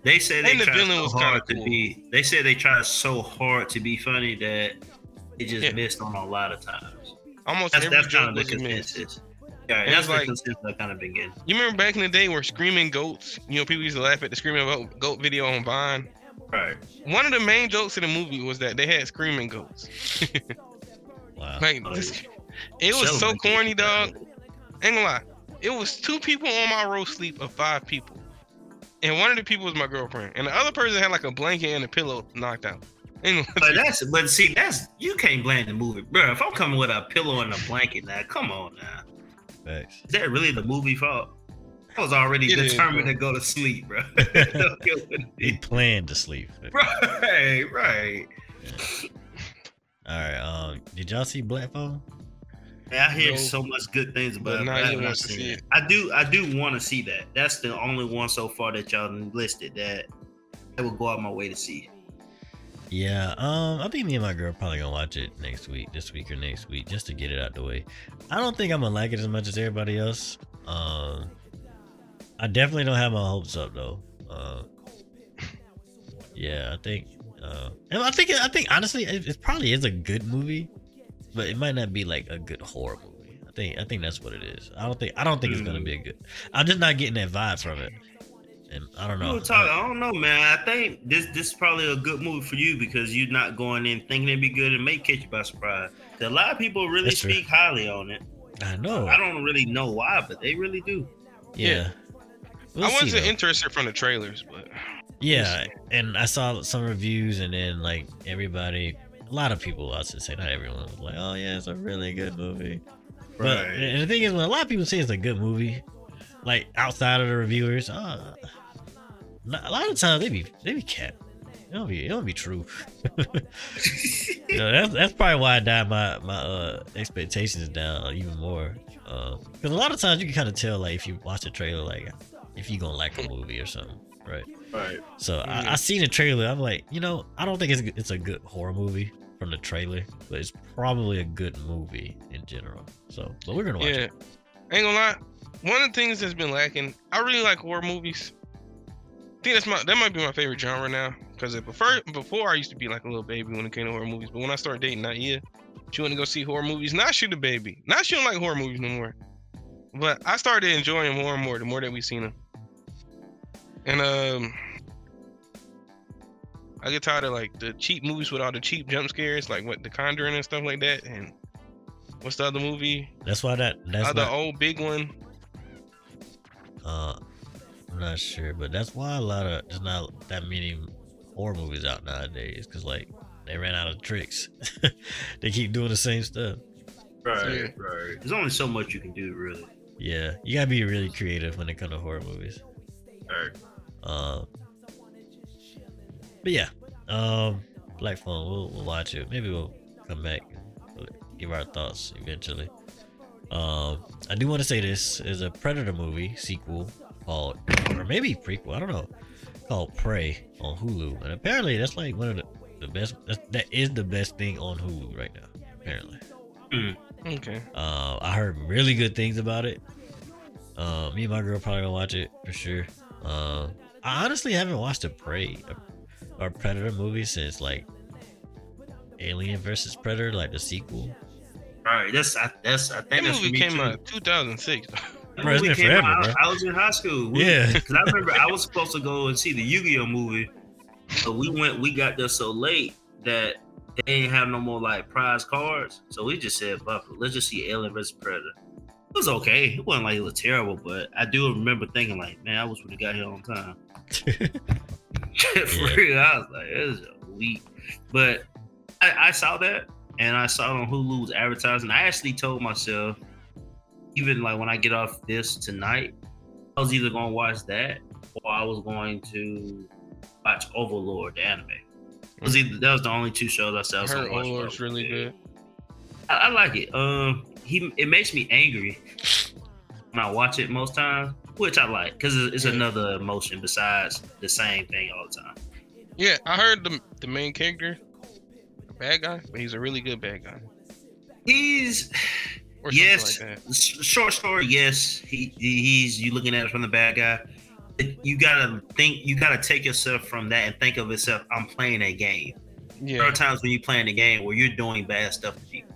They said they the tried so hard to be. They said they tried so hard to be funny that it just Yeah. missed on a lot of times. Almost That's every that's joke was a miss. consensus. Yeah, that's like- I kind of. You remember back in the day where screaming goats? You know, people used to laugh at the screaming goat, goat video on Vine. Right. One of the main jokes in the movie was that they had screaming goats. Wow. Like Oh, this, it was so corny, dog. Ain't gonna lie. It was two people on my row sleep of five people. And one of the people was my girlfriend. And the other person had like a blanket and a pillow knocked out. Gonna But that's but see that's you can't blame the movie, bro. If I'm coming with a pillow and a blanket now, come on now. Facts. Is that really the movie fault? I was already It is, determined bro. to go to sleep, bro. He planned to sleep. right, right. All right. Um, did y'all see Black Phone? Man, I hear No, so much good things about it. now I haven't seen it. it. I do I do want to see that. That's the only one so far that y'all listed that I would go out my way to see. Yeah. Um, I think me and my girl probably gonna watch it next week, this week or next week, just to get it out the way. I don't think I'm gonna like it as much as everybody else. Um, I definitely don't have my hopes up though. Uh, yeah, I think. Uh, and I think I think honestly, it, it probably is a good movie, but it might not be like a good horror movie. I think I think that's what it is. I don't think I don't think it's gonna be a good. I'm just not getting that vibe from it, and I don't know. were talking, I don't know, man. I think this this is probably a good movie for you because you're not going in thinking it'd be good and may catch you by surprise. A lot of people really That's true. speak highly on it. I know. I don't really know why, but they really do. Yeah. We'll I wasn't interested from the trailers, but Yeah, and I saw some reviews, and then like everybody, a lot of people, I should say, not everyone, was like, "Oh yeah, it's a really good movie." But and the thing is, when a lot of people say it's a good movie, like outside of the reviewers, uh, not- a lot of times they be they be cap. It don't be it don't be true. you know, that's that's probably why I died my my uh, expectations down even more. Because a lot of times you can kind of tell like if you watch the trailer, like if you gonna like a movie or something, right? right. So. I, I seen the trailer. I'm like, you know, I don't think it's it's a good horror movie from the trailer, but it's probably a good movie in general. So, but we're gonna watch yeah. it. Ain't gonna lie. One of the things that's been lacking, I really like horror movies. I think that's my that might be my favorite genre now. Cause it before before I used to be like a little baby when it came to horror movies. But when I started dating that year, she wanted to go see horror movies. Now she the baby. Now she don't like horror movies no more. But I started enjoying them more and more the more that we seen them. And um I get tired of like the cheap movies with all the cheap jump scares, like what the Conjuring and stuff like that. And what's the other movie? That's why that that's Uh, the old big one. uh, not sure, but that's why a lot of there's not that many horror movies out nowadays because like they ran out of tricks. they keep doing the same stuff. Right, Yeah. right. There's only so much you can do, really. Yeah, you gotta be really creative when it comes to horror movies. Right. Um, but yeah, um, Black Phone, we'll, we'll watch it. Maybe we'll come back, and give our thoughts eventually. Um, I do want to say this is a Predator movie sequel called, or maybe prequel, I don't know, called Prey on Hulu, and apparently that's like one of the, the best. That's, that is the best thing on Hulu right now. Apparently, Okay. uh, I heard really good things about it. Uh, me and my girl probably gonna watch it for sure. Uh, I honestly haven't watched a Prey or Predator movie since like Alien versus Predator, like the sequel. All right, That's I, that's I think that's for movie came too. out 2006. That Bro, it's movie came forever, out- bro. I was in high school. We- Yeah. Cause I remember I was supposed to go and see the Yu-Gi-Oh movie, but we went. We got there so late that they didn't have no more like prize cards. So we just said, "Fuck it, let's just see Alien vs Predator." It was okay. It wasn't like it was terrible, but I do remember thinking like, "Man, I wish we got here on time." For Yeah. real, I was like, "This is a week," but I, I saw that, and I saw it on Hulu's advertising. I actually told myself, even like when I get off this tonight, I was either gonna watch that or I was going to watch Overlord, the anime. It was either, that was the only two shows I saw. I was Her gonna watch. Overlord's really good. I, I like it. Um, he it makes me angry when I watch it most times, which I like because it's, it's Yeah. another emotion besides the same thing all the time. Yeah, I heard the the main character, bad guy, but he's a really good bad guy. He's yes, something like that. short story. Yes, he, he he's you looking at it from the bad guy. You gotta think. You gotta take yourself from that and think of yourself. I'm playing a game. Yeah. There are times when you're playing a game where you're doing bad stuff to people.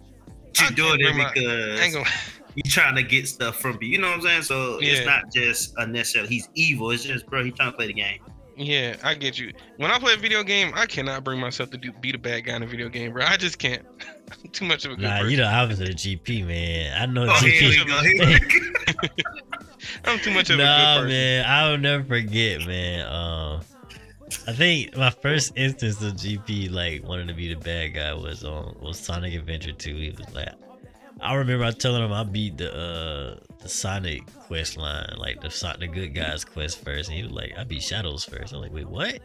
I You're doing it bring my- I because you're trying to get stuff from people. You know what I'm saying? So Yeah. it's not just a necessarily he's evil. It's just bro, he's trying to play the game. Yeah, I get you. When I play a video game, I cannot bring myself to do be the bad guy in a video game, bro. I just can't. I'm too much of a good Nah, person. you the opposite of GP, man. I know Oh, GP. go. Here we go. I'm too much of a Nah, good person. man, I will never forget, man. Um, I think my first instance of GP like wanting to be the bad guy was on was Sonic Adventure 2. He was like, I remember I telling him I beat the uh the Sonic quest line, like the the good guys quest first, and he was like, I beat Shadows first. I'm like, wait, what?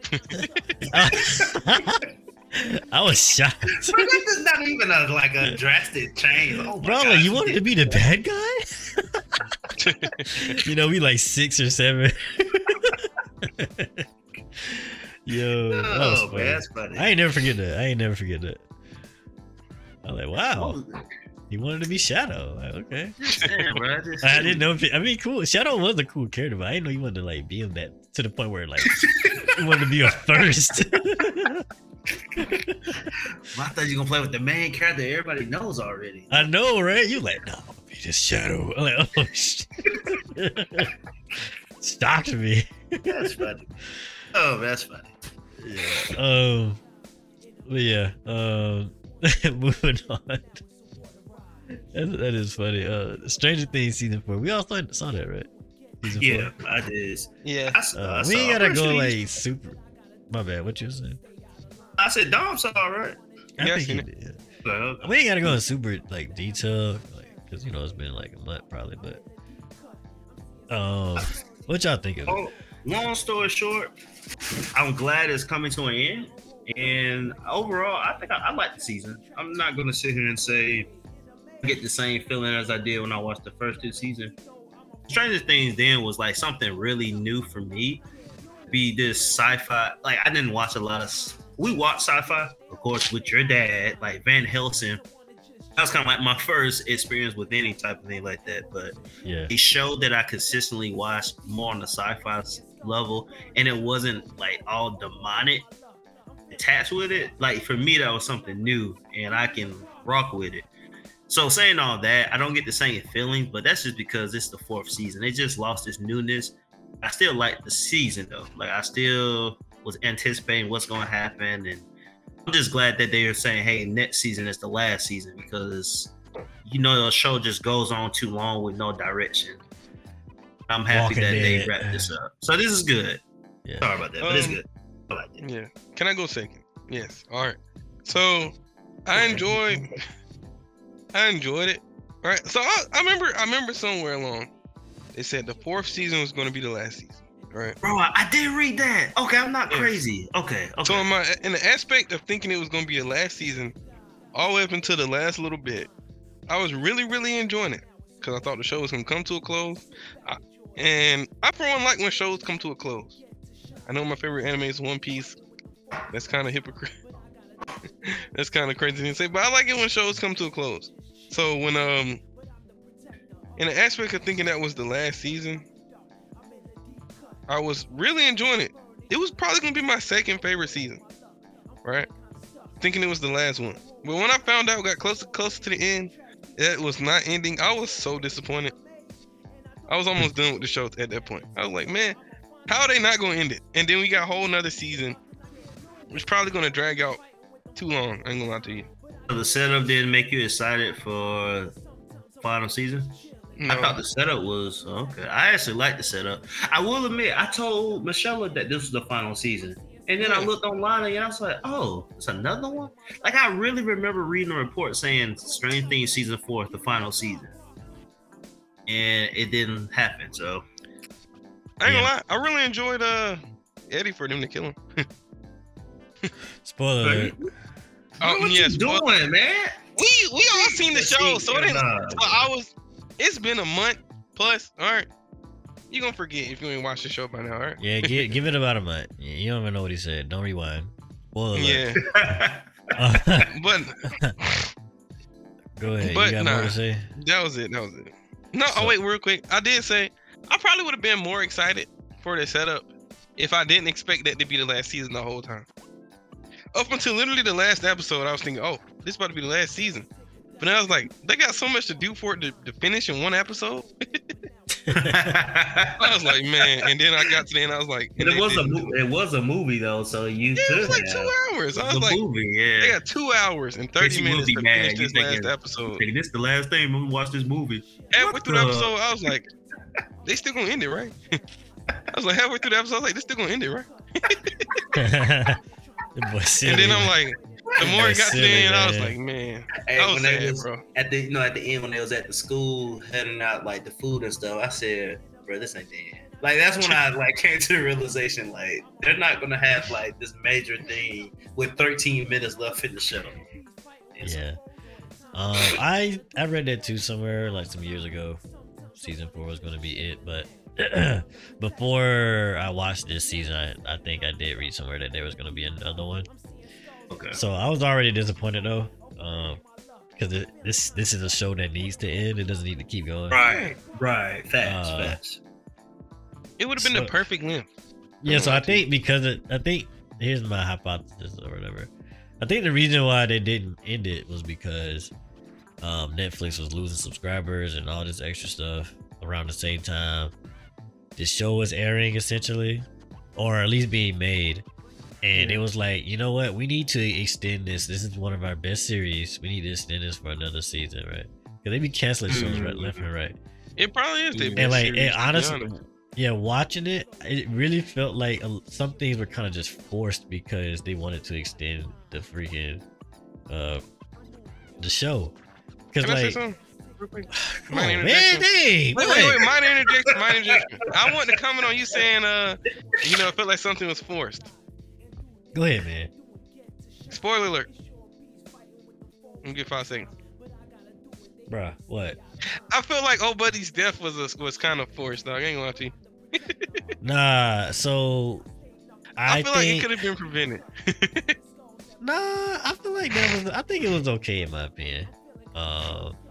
I was shocked. Bro, this is not even a, like a drastic change. Oh Bro, like, you wanted to be the bad guy? you know, we like six or seven. Yo, that was Oh funny. man, that's funny. I ain't never forget that. I ain't never forget that. I'm like, wow, he wanted to be Shadow. Like, okay, Damn, bro, I, just- I didn't know. If it, I mean, cool. Shadow was a cool character, but I didn't know you wanted to like be him that to the point where like you wanted to be a first. I thought you were gonna play with the main character everybody knows already. I know, right? You like, no, I'm gonna be the Shadow. I'm like, oh shit. Shocked me. That's funny. Oh, that's funny. Yeah. Um. But yeah. Um. moving on. That, that is funny. Uh, Stranger Things season four. We all saw, saw that, right? Season Yeah, I did. yeah. I, s- four. I Uh, saw- we ain't gotta go sure he- like super. My bad. What you was saying? I said Dom saw all right. I Yeah, think he did. Like, okay. We ain't gotta go in super like detail, like, cause you know it's been like a month probably. But um, what y'all think of it? Oh, long story short, I'm glad it's coming to an end. And overall, I think I, I like the season. I'm not gonna sit here and say I get the same feeling as I did when I watched the first two seasons. Stranger Things then was like something really new for me. Be this sci-fi. Like I didn't watch a lot of. We watched sci-fi, of course, with your dad, like Van Helsing. That was kind of like my first experience with any type of thing like that. But Yeah. a show that I consistently watched more on the sci-fi level, and it wasn't like all demonic attached with it. Like for me, that was something new, and I can rock with it. So saying all that, I don't get the same feeling, but that's just because it's the fourth season. It just lost its newness. I still like the season though. Like I still was anticipating what's going to happen, and I'm just glad that they are saying, "Hey, next season is the last season," because you know the show just goes on too long with no direction. I'm happy Walking that they Dead. wrapped this up. So this is good. Yeah. Sorry about that, but it's Um, good. I like it. Yeah. Can I go second? Yes. All right. So I enjoyed. I enjoyed it. All right. So I, I remember. I remember somewhere along, they said the fourth season was going to be the last season. Right. Bro, I, I did read that. Okay, I'm not Yeah. crazy. Okay, okay. So in my in the aspect of thinking it was going to be the last season, all the way up until the last little bit, I was really really enjoying it because I thought the show was going to come to a close, I, and I for one like when shows come to a close. I know my favorite anime is One Piece. That's kind of hypocrite. That's kind of crazy to say, but I like it when shows come to a close. So when um, in the aspect of thinking that was the last season, I was really enjoying it. It was probably gonna be my second favorite season, right? Thinking it was the last one, but when I found out, got closer closer to the end, that was not ending. I was so disappointed. I was almost done with the show at that point. I was like, man, how are they not gonna end it? And then we got a whole nother season, which probably gonna drag out too long. I ain't gonna lie to you. So the setup didn't make you excited for final season? No. I thought the setup was okay. I actually like the setup. I will admit, I told Michelle that this was the final season, And then I looked online and I was like, oh, it's another one. Like I really remember reading a report saying Strange Things season four is the final season, and it didn't happen. So I ain't Yeah. gonna lie. I really enjoyed uh Eddie for them to kill him. Spoiler alert. Oh what yeah, you spoil- doing, man? we we all seen the show, so it ain't. Nah. But I was. It's been a month plus. All right, you gonna forget if you ain't watched the show by now. All right. Yeah, give, give it about a month. Yeah, You don't even know what he said. Don't rewind. Spoiler alert. Yeah, but Go ahead. But you got more nah. to say? that was it. That was it. No, oh, So- oh wait, real quick. I did say I probably would have been more excited for the setup if I didn't expect that to be the last season the whole time. Up until literally the last episode, I was thinking, oh, this about to be the last season. But then I was like, they got so much to do for it to, to finish in one episode. I was like, man. And then I got to the end, I was like, it was a mo- it. it was a movie though, so you Yeah, could it was like have. two hours. I It was was a like, movie, yeah. they got two hours and 30 minutes to mad. finish this thinking- last episode. Hey, this is the last thing. I'm gonna watch this movie. halfway What through the the- episode, I was like, they still gonna end it, right? I was like, halfway through the episode, I was like, they still gonna end it, right? The boy And then I'm like, the more it got to the Silly, end, I was like, man, Hey, that was when sad, was bro. at the you know at the end when they was at the school heading out like the food and stuff, I said, bro, this ain't the end. Like that's when I like came to the realization like they're not gonna have like this major thing with 13 minutes left in the show. And so- Yeah. Um, I I read that too somewhere like some years ago. Season four was going to be it, but before I watched this season, I, I think I did read somewhere that there was going to be another one. Okay. So I was already disappointed though, um, because this this is a show that needs to end. It doesn't need to keep going. Right. Right. Facts. Uh, facts. It would have been So- the perfect length. Yeah, so I think because it, I think here's my hypothesis or whatever. I think the reason why they didn't end it was because um, Netflix was losing subscribers and all this extra stuff around the same time. The show was airing essentially, or at least being made, and it was like, you know what, we need to extend this. This is one of our best series. We need to extend this for another season, right? Because they be canceling shows right, left and right. It probably is. their And, like, series, and honestly- honest. yeah, watching it, it really felt like some things were kind of just forced because they wanted to extend the freaking uh the show. Because Can I say like, something? Real quick? Come on, man, interjection. dang, Wait, wait, wait. Minor interjection. Minor interjection. I want to comment on you saying, uh, you know, it felt like something was forced. Go ahead, man. Spoiler alert. Let me get five seconds. Bruh, what? I feel like old buddy's death was a, was kind of forced, dog. I ain't gonna lie to you. Nah, so I, I, feel like it could have been prevented. nah, I feel like that was. I think it was okay in my opinion. Uh, I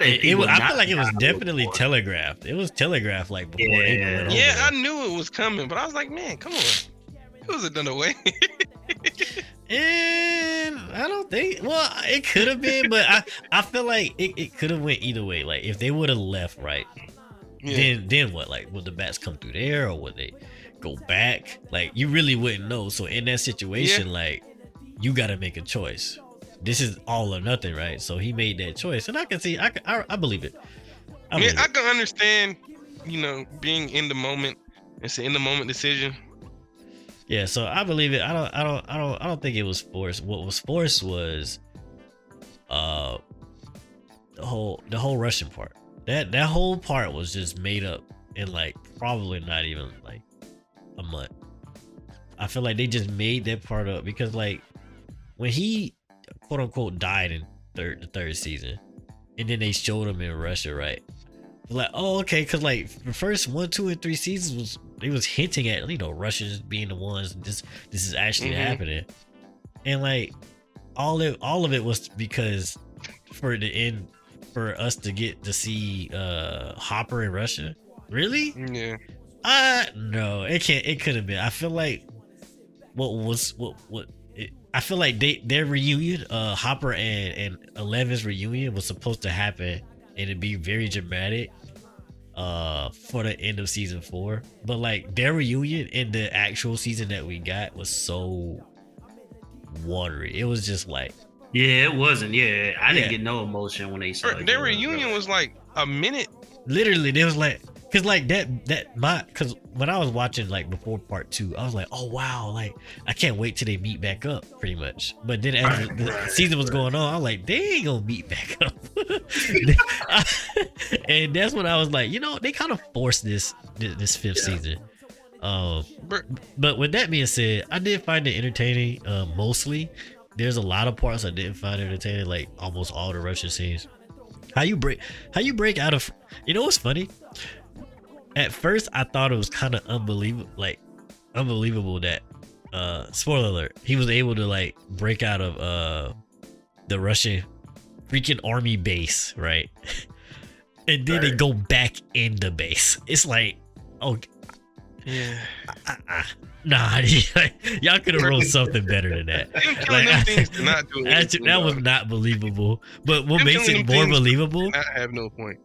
it, it was, I feel like it was definitely for it. telegraphed. It was telegraphed like before Yeah. April went over. yeah, I knew it was coming, but I was like, man, come on. It was done away. And I don't think. Well, it could have been, but I I feel like it, it could have went either way. Like if they would have left right, yeah. then then what? Like would the bats come through there or would they go back? Like you really wouldn't know. So in that situation, like you got to make a choice. This is all or nothing, right? So he made that choice, and I can see. I can, I, I believe it. I mean, I can understand, you know, being in the moment. It's an in the moment decision. Yeah, so I believe it. I don't I don't I don't I don't think it was forced. What was forced was uh the whole the whole Russian part. That that whole part was just made up in like probably not even like a month. I feel like they just made that part up because like when he quote unquote died in third the third season and then they showed him in Russia, right? Like, oh, okay, because like the first one, two, and three seasons was they was hinting at you know Russians being the ones this this is actually Mhm. happening, and like all it all of it was because for the end for us to get to see uh Hopper in Russia. Really? Yeah. Uh no, it can't. It could have been. I feel like what was what what. It, I feel like they their reunion, uh, Hopper and and Eleven's reunion was supposed to happen, and it'd be very dramatic, uh, for the end of season four. But like their reunion in the actual season that we got was so watery. It was just like Yeah, it wasn't. Yeah, I didn't get no emotion when they saw Their, their reunion was like a minute. literally there was like Cause like that that my cause when I was watching like before part two, I was like, oh wow, like I can't wait till they meet back up, pretty much. But then as Right, the, right, season was right. going on, I was like, they ain't gonna meet back up. and that's when I was like, you know, they kind of forced this this, this fifth Yeah. season. Um, Bro, but with that being said, I did find it entertaining. Uh, mostly, there's a lot of parts I didn't find entertaining, like almost all the Russian scenes. How you break? How you break out of? You know what's funny? At first, I thought it was kind of unbelievable, like unbelievable that. Uh, spoiler alert: he was able to like break out of uh the Russian freaking army base, right? and then they go back in the base. It's like, oh, yeah. uh, uh, nah, y'all could have wrote something better than that. Like, them things did not do That, that was not believable. But what makes it more believable, I have no point.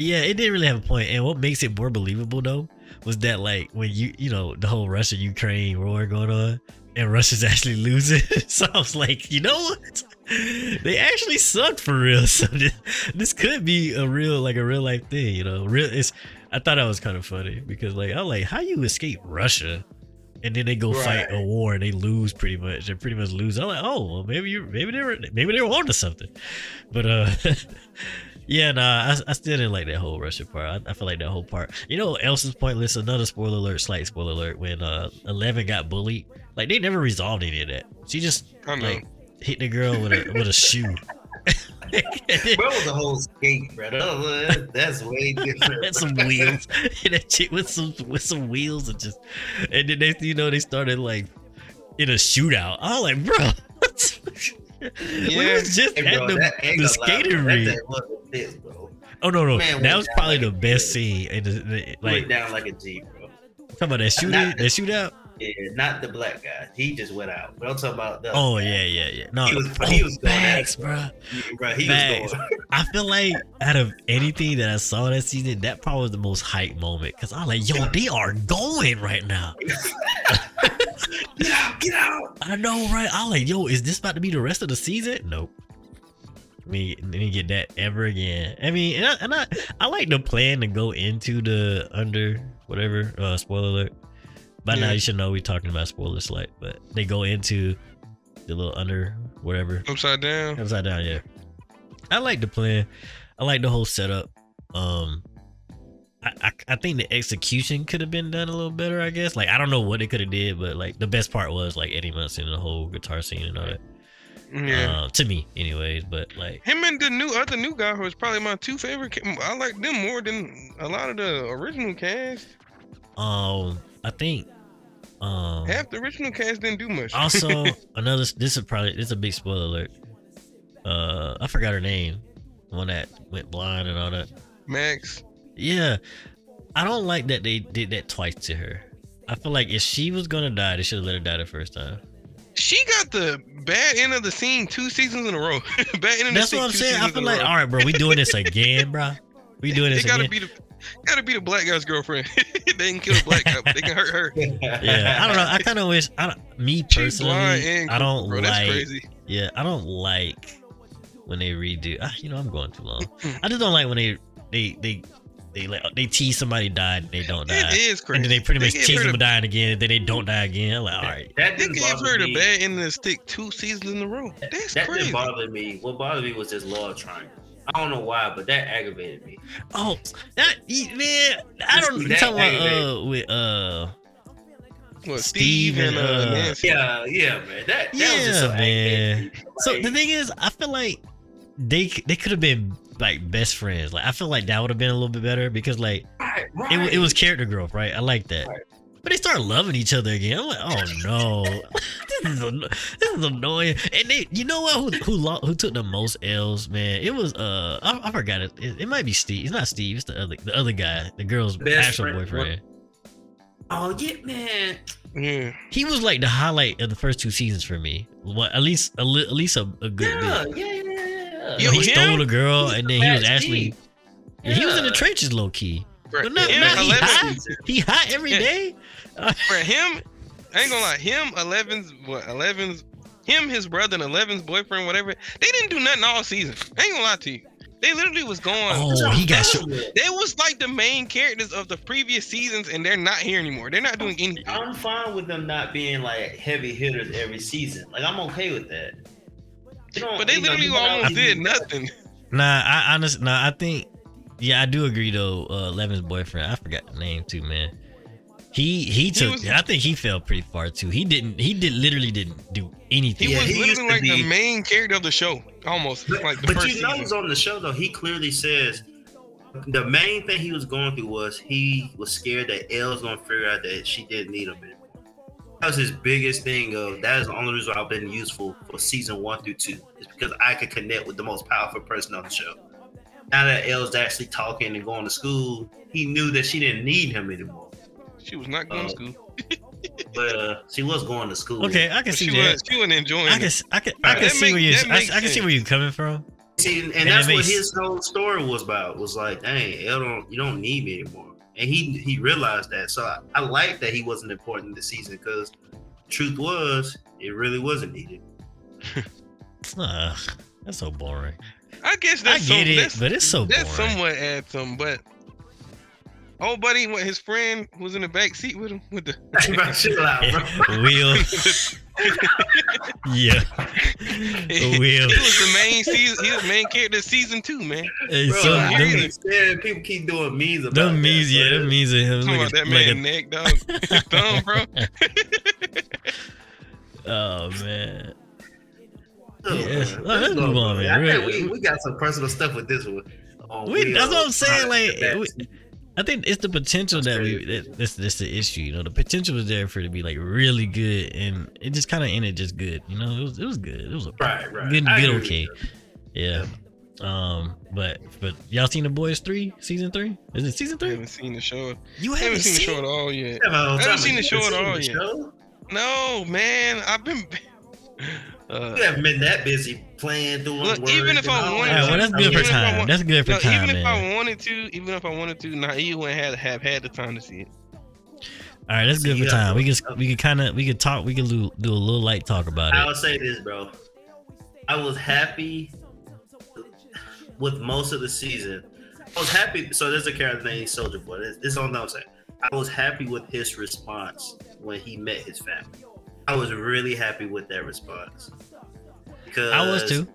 Yeah, it didn't really have a point. And what makes it more believable though was that like when you you know the whole Russia Ukraine war going on, and Russia's actually losing. so I was like, you know what? They actually sucked for real. So this, this could be a real like a real life thing. You know, real. It's. I thought that was kind of funny because like I was like, how you escape Russia? And then they go fight a war and they lose pretty much. They pretty much lose. I'm like, oh, well, maybe you, maybe they were, maybe they were onto something. But uh, yeah, nah, I, I still didn't like that whole Russia part. I, I feel like that whole part. You know, what else is pointless. Another spoiler alert, slight spoiler alert. When uh, Eleven got bullied, like they never resolved any of that. She just I know. like hit the girl with a with a shoe. Bro was a whole skate, bro. That- That's way different. Had some wheels, and that chick with some with some wheels, and just, and then next thing you know, they started like in a shootout. I was like, bro, what? we Yeah. was just Hey, at the, that the skating rink. That thing this, bro. Oh no, no, Man that was probably like the best G. scene. And the, the, Like, like went down like a G, bro. talking about that shooting, Not- that shootout. Yeah, not the black guy. He just went out. But I'm talking about the. Oh yeah, yeah, yeah. No, He was- oh, he was going at facts, it, bro. bro. He Facts. was going. I feel like out of anything that I saw that season, that probably was the most hype moment because I was like, yo, they are going right now. Get out! Get out! I know, right? I like, yo, is this about to be the rest of the season? Nope. Me, didn't get that ever again. I mean, and I, and I, I like the plan to go into the under whatever. Uh, spoiler alert. By now you should know we're talking about spoiler slight, but they go into the little under whatever Upside down. upside down. Yeah, I like the plan. I like the whole setup. Um, I, I, I think the execution could have been done a little better. I guess. Like I don't know what they could have did, but like the best part was like Eddie Munson and the whole guitar scene and all that. Yeah. Uh, to me, anyways. But like, Him and the new other new guy was probably my two favorite. I like them more than a lot of the original cast. um, I think, um, Half the original cast didn't do much. also another. This is probably this is a big spoiler alert. Uh, I forgot her name. The one that went blind and all that. Max. Yeah, I don't like that they did that twice to her. I feel like if she was gonna die, they should have let her die the first time. She got the bad end of the scene two seasons in a row. bad end of That's the what I'm saying. I feel like, all right, bro, we doing this again, bro. We doing They this gotta again. be the gotta be the black guy's girlfriend. they can kill the black guy, but they can hurt her. Yeah, I don't know. I kind of wish. I don't, me personally, and I don't bro. That's like. crazy. Yeah, I don't like when they redo. Ah, you know, I'm going too long. I just don't like when they they they they like they tease somebody died and they don't die, It is crazy. and then they pretty much tease them the- dying again, and then they don't die again. I'm like, all right, That They didn't gave her the bad end of the stick two seasons in a row. That's that crazy. didn't bother me. What bothered me was this love triangle. I don't know why, but that aggravated me. Oh, that man, I don't. You That talking about uh with uh What, Steve Steve, and, and uh, uh, Nancy. Yeah, yeah, man. That, that was Yeah, just so man. aggravating. So the thing is, I feel like they they could have been like best friends. Like I feel like that would have been a little bit better because like right, it, right. it was character growth, right? I like that. Right. But they start loving each other again. I'm like, oh no, this is anno- this is annoying. And they, you know what? Who who lo- who took the most L's, man? It was uh, I, I forgot it. it. It might be Steve. It's not Steve. It's the other the other guy, the girl's Best actual friend. boyfriend. Oh yeah, man. Yeah. He was like the highlight of the first two seasons for me. What at least a li- at least a, a good Yeah, bit. yeah, yeah, yeah, yeah. You know, he him? stole a girl, He's and then he was best actually Steve. yeah, he was in the trenches low key. Bro, But not- him, not he 11 high. He hot every Yeah. day. Bro, him, I ain't gonna lie, him, 11's, what, 11's, him, his brother, and 11's boyfriend, whatever, they didn't do nothing all season. I ain't gonna lie to you. They literally was going. Oh, he got shot. They was like the main characters of the previous seasons, and they're not here anymore. They're not doing anything. I'm fine with them not being like heavy hitters every season. Like I'm okay with that. You don't- But they literally you almost did nothing. Nah, I honestly, nah, I think, yeah, I do agree though. Uh, Levin's boyfriend, I forgot the name too, man. He he took. was- I think he fell pretty far too. He didn't. He did literally didn't do anything. He Yeah, was he literally to like the main character of the show, almost But, like the but first you know, season. he's on the show though. He clearly says the main thing he was going through was he was scared that El was gonna figure out that she didn't need him anymore. That was his biggest thing. Of that is the only reason I've been useful for season one through two. Is because I could connect with the most powerful person on the show. Now that El's actually talking and going to school, he knew that she didn't need him anymore. She was not going Uh, to school. But uh, she was going to school. Okay, I can see she that. was she wasn't enjoying I can, it. I can, I can That see make- where you, that I, makes I can see sense. where you're coming from. See, and, And that's it what his whole story was about. Was like, dang, El don't, you don't need me anymore. And he he realized that. So I, I like that he wasn't important this season because truth was it really wasn't needed. Ugh, uh, that's so boring. I guess that's I get some, it, that's, but it's so that boring. somewhat adds some. But oh, buddy, what his friend was in the back seat with him with the. Bro, yeah, out, bro. Will, yeah, he was the main season. He was the main character season two, man. Hey, Bro, so I them, understand people keep doing memes about them that, memes, yeah, bro. them memes of him Talking about looking that like man a, neck, dog. His thumb, bro. oh man. Oh, Yeah, man. let's- let's move on, bro. man. I we, we got some personal stuff with this one. Oh, We- that's what I'm saying, like, we- I think it's the potential That's that we that, that's that's the issue. You know, the potential was there for it to be like really good, and it just kind of ended just good. You know, it was it was good. It was a right, right. good, I good, okay. Yeah. Um, but but y'all seen the boys three season three? Is it season I three? haven't seen the show. You haven't haven't seen the seen show at all yet. Yeah, man, I haven't seen the show at all yet. show? No, man. I've been. Uh, You haven't been that busy playing, doing Look, work even if and I wanted All right, that. well, that's I good mean, for even if I time. want- That's good for no, time, even if man. I wanted to, even if I wanted to, nah, you wouldn't have have had the time to see it. All right, that's So good for time. We can we can kind of we could talk. We can do, do a little light talk about it. I'll say this, bro. I was happy with most of the season. I was happy. So there's a character named Soldier Boy. This, this is all I'm saying. I was happy with his response when he met his family. I was really happy with that response because I was too.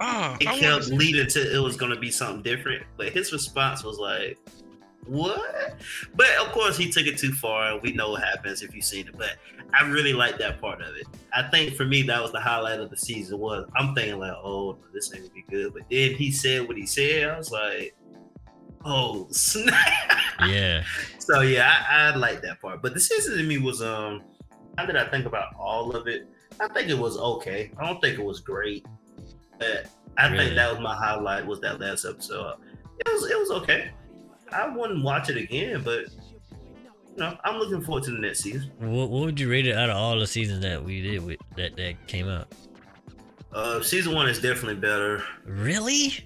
Ah, It I kept wanna- leading to it was going to be something different, but his response was like, "What?" But of course, he took it too far. We know what happens if you've seen it. But I really like that part of it. I think for me, that was the highlight of the season. Was I'm thinking like, "Oh, this ain't gonna be good," but then he said what he said. I was like, "Oh snap!" Yeah. So yeah, I, I like that part. But the season to me was um how did I think about all of it? I think it was okay. I don't think it was great. But I Really? think that was my highlight was that last episode. It was it was okay. I wouldn't watch it again, but you know, I'm looking forward to the next season. What, what would you rate it out of all the seasons that we did with that that came out? Uh season one is definitely better. Really?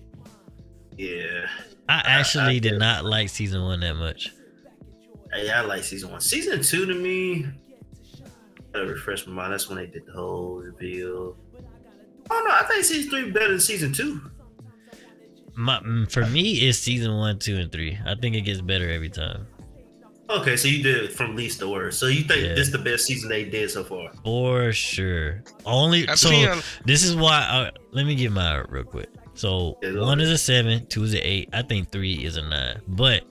Yeah. I actually I did did. not like season one that much. Hey, I like season one. Season two to me, gotta refresh my mind. That's when they did the whole reveal. Oh no, I think season three better than season two. My, mm, for me, it's season one, two, and three. I think it gets better every time. Okay, so you did it from least to worst. So you think Yeah. this is the best season they did so far? For sure. Only I've so seen. this is why. I, let me give my real quick. So Yeah, one is a seven, two is a eight. I think three is a nine. But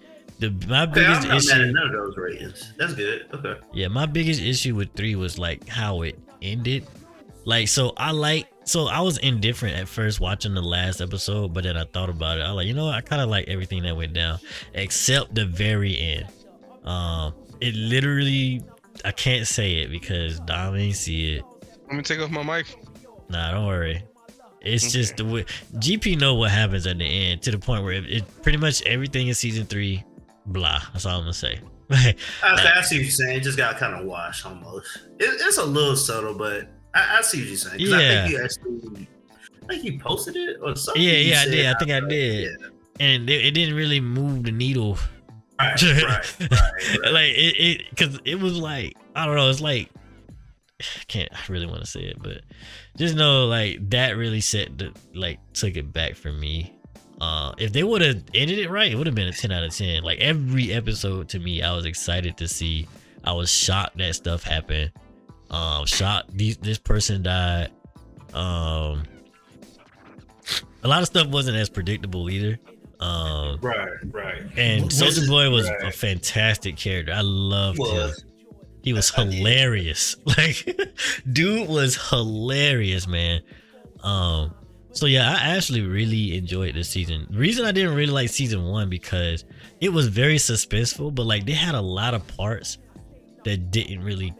the my Okay, I'm biggest not mad at issue, none of those ratings. That's good. Okay. yeah, my biggest issue with three was like how it ended. Like, so I like, so I was indifferent at first watching the last episode, but then I thought about it. I like, you know what? I kind of like everything that went down, except the very end. Um, it literally, I can't say it because Dom ain't see it. Let me take off my mic. Nah, don't worry. It's Okay. just the way GP know what happens at the end to the point where it, it pretty much everything in season three, blah. That's all I'm gonna say. I, I see what you're saying. It just got kind of washed almost. It, it's a little subtle, but I, I see what you're saying. 'Cause I Yeah. think you actually, I think you posted it or something. Yeah, yeah, I did. I think I did. Yeah. and it, it didn't really move the needle. Right, right, right, right. like it, it, because it was like I don't know. It's like I can't. I really want to say it, but just know like that really set the like took it back for me. Uh, if they would have ended it right, it would have been a 10 out of 10. Like every episode to me, I was excited to see. I was shocked that stuff happened. Um, shocked these, this person died. Um, a lot of stuff wasn't as predictable either. Um, Right, right. and Was Soldier Boy was a fantastic character. I loved him. He was I- I hilarious. Like, dude was hilarious, man. Um, so yeah, I actually really enjoyed this season. The reason I didn't really like season one because it was very suspenseful, but like they had a lot of parts that didn't really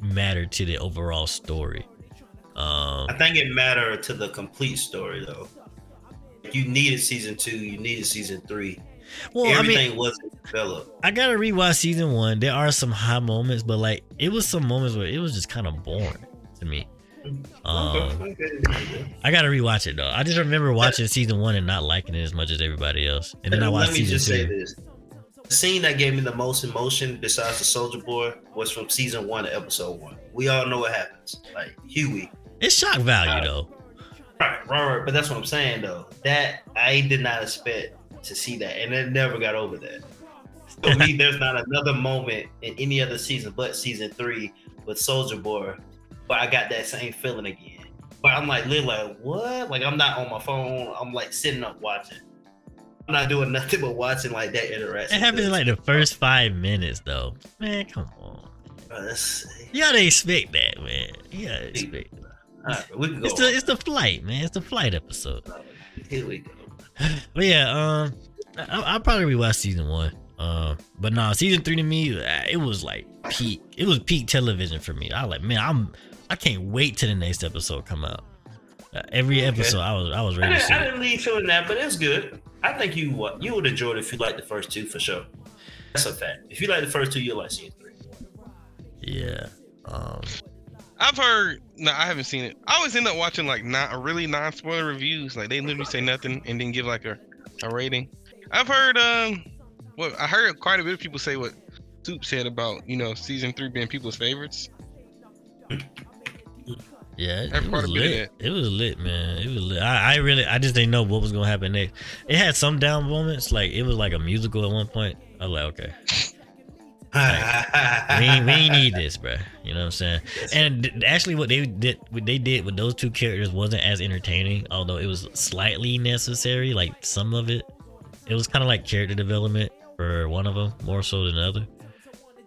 matter to the overall story. Um, I think it mattered to the complete story though. You needed season two. You needed season three. well, I mean, Everything wasn't developed. I gotta rewatch season one. There are some high moments, but like it was some moments where it was just kind of boring to me. Um. I gotta rewatch it though. I just remember watching season one and not liking it as much as everybody else, and then I Let watched me season just say two. this: the scene that gave me the most emotion, besides the Soldier Boy, was from season one to episode one. We all know what happens. Like Huey. It's shock value though. Right, right, right. But that's what I'm saying though. That I did not expect to see that, and it never got over that. For me, there's not another moment in any other season but season three with Soldier Boy where I got that same feeling again. But I'm like, literally, like, what? Like, I'm not on my phone. I'm like sitting up watching. I'm not doing nothing but watching like that interaction. It happened in like the first five minutes though. Man, come on. Uh, You gotta expect that, man. You gotta expect. That. all right, we can go. It's the it's the flight, man. It's the flight episode. Here we go. But yeah, um, I, I'll probably rewatch season one. Um, but no, season three to me, it was like peak. It was peak television for me. I was like, man, I'm I can't wait till the next episode come out. Uh, every Okay. episode, I was I was I ready to didn't, see. I didn't leave feeling that, but it's good. I think you what you would enjoy it if you liked the first two for sure. That's a fact. If you like the first two, you'll like season three. Yeah. Um. I've heard. No, I haven't seen it. I always end up watching like not really non-spoiler reviews. Like they literally say nothing and then give like a, a rating. I've heard. Um. Well, I heard quite a bit of people say what Soup said about you know season three being people's favorites. Yeah, it, it was a bit of lit. It was lit, man. It was lit. I, I really, I just didn't know what was gonna happen next. It had some down moments, like it was like a musical at one point. I was like, okay, we we need this, bro. You know what I'm saying? And th- actually, what they did, what they did with those two characters wasn't as entertaining, although it was slightly necessary. Like some of it, it was kind of like character development for one of them more so than the other.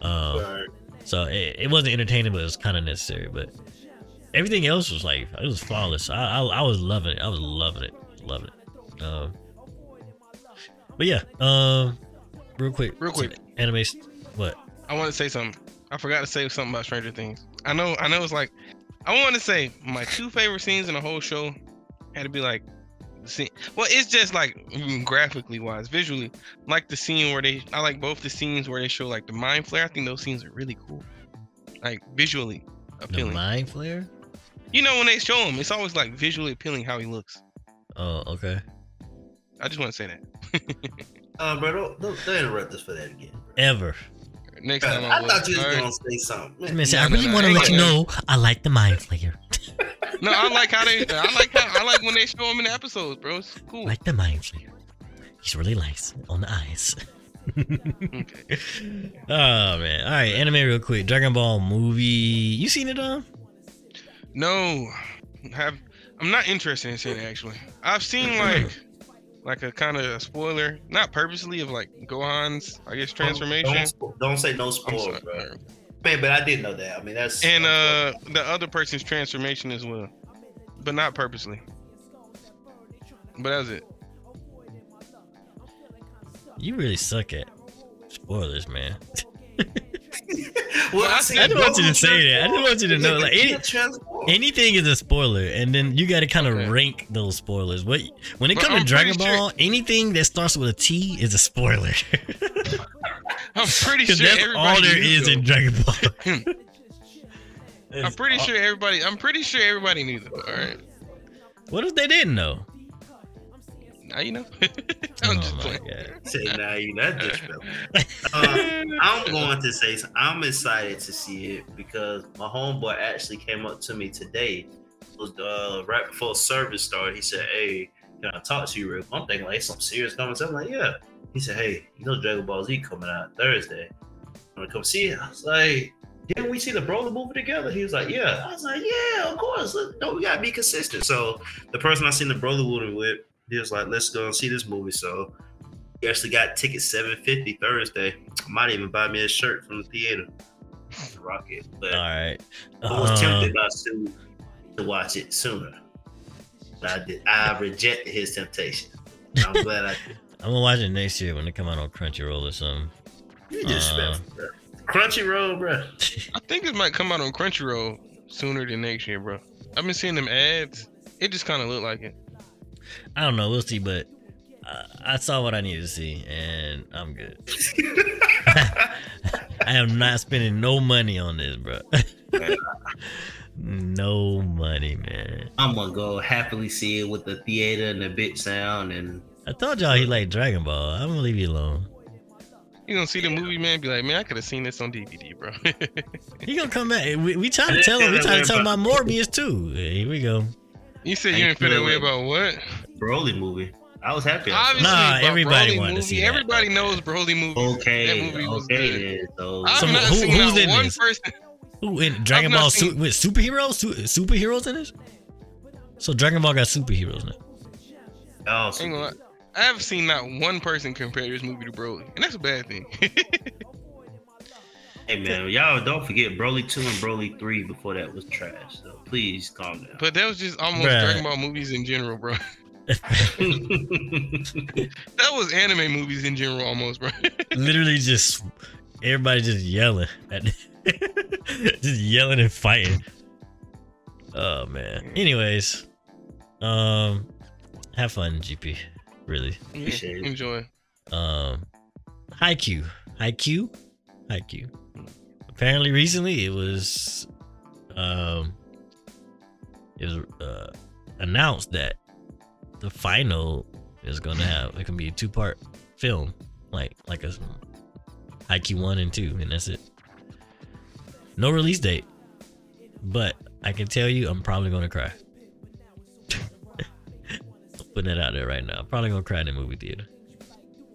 Um, Right. so it, it wasn't entertaining, but it was kind of necessary. But everything else was like it was flawless. I, I I was loving it. I was loving it, loving it. Um, but yeah, um, real quick, Real quick. anime. What? I want to say something. I forgot to say something about Stranger Things. I know. I know. It's like I want to say my two favorite scenes in the whole show had to be like. Scene. Well, it's just like graphically wise, visually, like the scene where they. I like both the scenes where they show like the mind flayer. I think those scenes are really cool, like visually appealing. The mind flayer? You know, when they show him, it's always like visually appealing how he looks. Oh, okay. I just want to say that. Uh, bro, don't, don't, don't interrupt us for that again. Ever. Next I, time I, will. thought you was Alright? gonna say something. I, mean, No, I really no, want to I let you know I like the mind flayer. No, I like how they. I like how I like when they show him in the episodes, bro. It's cool. like the mind flayer. He's really nice on the eyes. Okay. oh man! All right, anime real quick. Dragon Ball movie. You seen it, um? No, have I'm not interested in seeing it actually. I've seen like like a kind of a spoiler, not purposely of like Gohan's I guess transformation. Don't, don't, don't say no I'm spoilers, bro. Man, but I did know that. I mean, that's And uh the other person's transformation as well, but not purposely. But that's it. You really suck at spoilers, man. well, I see, just want you to say that. I just want you to know, like, any- Anything is a spoiler, and then you got to kind of Okay. rank those spoilers. What when it comes to Dragon pretty sure- Ball, anything that starts with a T is a spoiler. I'm pretty sure that's all there is though. in Dragon Ball. Hmm. I'm pretty all- sure everybody. I'm pretty sure everybody knew that. All right. What if they didn't know? Now you know. I'm oh just my playing. Say now you that disrespectful. Uh, I'm going to say I'm excited to see it because my homeboy actually came up to me today. Was uh, right before service started. He said, "Hey, can I talk to you real quick? I'm thinking like some serious conversation. I'm like, yeah. He said, hey, you know Dragon Ball Z coming out Thursday. I'm gonna come see it. I was like, didn't we see the Broly movie together? He was like, yeah. I was like, yeah, of course. No, we gotta be consistent. So the person I seen the Broly movie with, he was like, let's go and see this movie. So he actually got tickets 750 Thursday. Might even buy me a shirt from the theater. Rock it. But All right. I was Uh, tempted by Sue to watch it sooner. But I did. I rejected his temptation. I'm glad I did. I'm gonna watch it next year when it come out on Crunchyroll or something. You disrespectful, bro. Crunchyroll, bro. I think it might come out on Crunchyroll sooner than next year, bro. I've been seeing them ads. It just kind of looked like it. I don't know. We'll see, but I, I saw what I needed to see, and I'm good. I am not spending no money on this, bro. no money, man. I'm gonna go happily see it with the theater and the bit sound and I told y'all he like Dragon Ball. I'm gonna leave you alone. You gonna see the movie, man? Be like, man, I could have seen this on DVD, bro. He gonna come back. We, we trying to tell him. We try to tell him about Morbius too. Here we go. You said you didn't feel that way about what? Broly movie. I was happy. Obviously, Nah, but everybody Broly wanted to see Everybody though. knows Broly movie. Okay, that Okay, movie was okay good. then. So So who- who's in this? person. Who in Dragon not Ball seen- su- with superheroes? Su- superheroes in this? So Dragon Ball got superheroes now. oh, Ain't. I have seen not one person compare this movie to Broly, and that's a bad thing. hey man, y'all don't forget Broly two and Broly three before that was trash. So please calm down. but that was just almost Bruh. Dragon Ball movies in general, bro. That was anime movies in general, almost, bro. Literally just everybody just yelling. At, just yelling and fighting. Oh man. Anyways, um, have fun, GP. Really. Yeah, Appreciate it. enjoy. Um, Q, Haikyuu, Haikyuu. Apparently, recently it was, um, it was uh, announced that the final is gonna have it can be a two part film, like like a Haikyuu one and two, and that's it. No release date, but I can tell you, I'm probably gonna cry. Putting that out there right now. I'm probably gonna cry in the movie theater.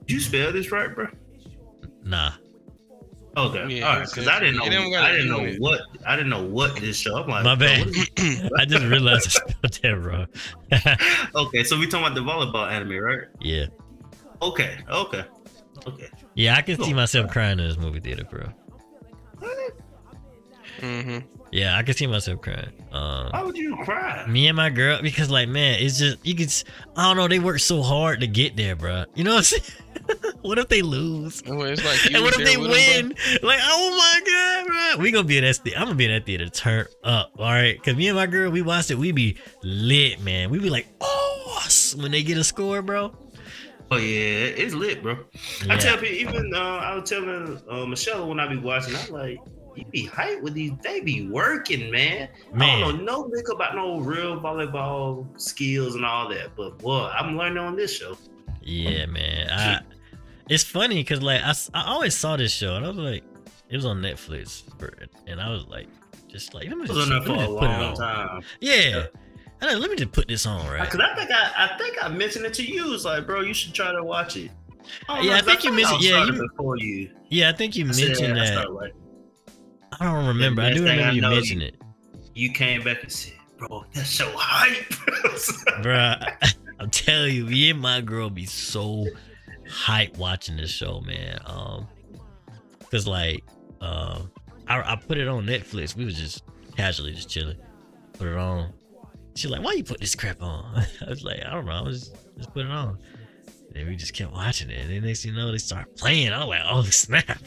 Did you spell this right, bro? Nah. Okay, Yeah, all right. Because I didn't know. got I a didn't know it. what. I didn't know what this show. I'm like, My bro, bad. what is- I just realized I spelled that wrong. okay, so we talking about the volleyball anime, right? yeah. Okay, okay, okay. Yeah, I can see myself crying in this movie theater, bro. hmm Yeah, I can see myself crying. Um, Why would you cry? me and my girl, because like, man, it's just you could. I don't know. They work so hard to get there, bro. You know what I'm saying? what if they lose? Well, it's like and what if they with 'em, win? Like, oh my god, bro. We gonna be in that. Th- I'm gonna be in that theater, turn up. All right, cause me and my girl, we watched it. We be lit, man. We be like, oh, when they get a score, bro. Oh yeah, it's lit, bro. I tell people, even uh, I was telling uh, Michelle when I be watching, I'm like, you be hype with these. They be working, man. I don't know no lick about no real volleyball skills and all that, but boy, I'm learning on this show. Yeah, man. I, it's funny because like I, I always saw this show and I was like, it was on Netflix, and I was like, just like let me just, was on let me a just put it on. time. Yeah. I know, let me just put this on, right? Cause I think I, I think I mentioned it to you. It's like, bro, you should try to watch it. Yeah, I think you thought mentioned- yeah, you- before you. Yeah, I think you I said, mentioned I that. I don't remember. I do remember I you mentioned it, you came back and said, bro, that's so hype. bro." I'm telling you, me and my girl be so hype watching this show, man. Um, cause like, um, I, I put it on Netflix. We was just casually just chilling, put it on. She's like, "Why you put this crap on?" I was like, "I don't know. I was just, just put it on." And we just kept watching it. And then next thing you know, they start playing. I was like, "Oh snap!"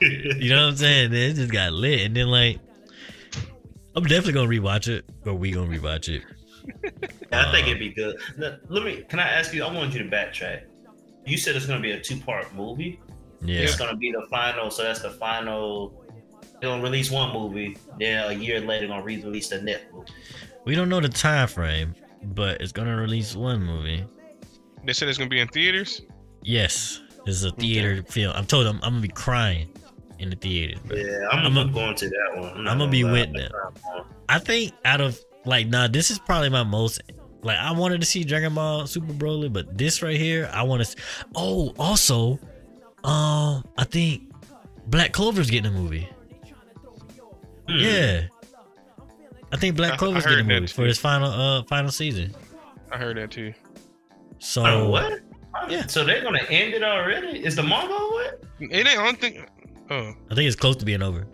You know what I'm saying? Then it just got lit. And then like, I'm definitely gonna rewatch it, or we gonna rewatch it. I think um, it'd be good. Now, Let me. Can I ask you? I want you to backtrack. You said it's gonna be a two-part movie. Yeah. It's gonna be the final. So that's the final. They're gonna release one movie. Then a year later, gonna re-release the next movie. We don't know the time frame, but it's gonna release one movie. They said it's gonna be in theaters. Yes, this is a theater film. I'm told I'm, I'm gonna be crying in the theater. Bro. Yeah, I'm, I'm a- I'm going to that one. not I'm gonna be lie. with them. I think out of like nah, this is probably my most Like I wanted to see Dragon Ball Super Broly, but this right here, I want to. Oh, also, um, I think Black Clover's getting a movie. Hmm. Yeah, I think Black I- I Clover's getting a movie for too. his final uh final season. I heard that too. So Oh, what? Yeah. So they're gonna end it already? Is the manga what? It ain't. I don't think. Oh, I think it's close to being over.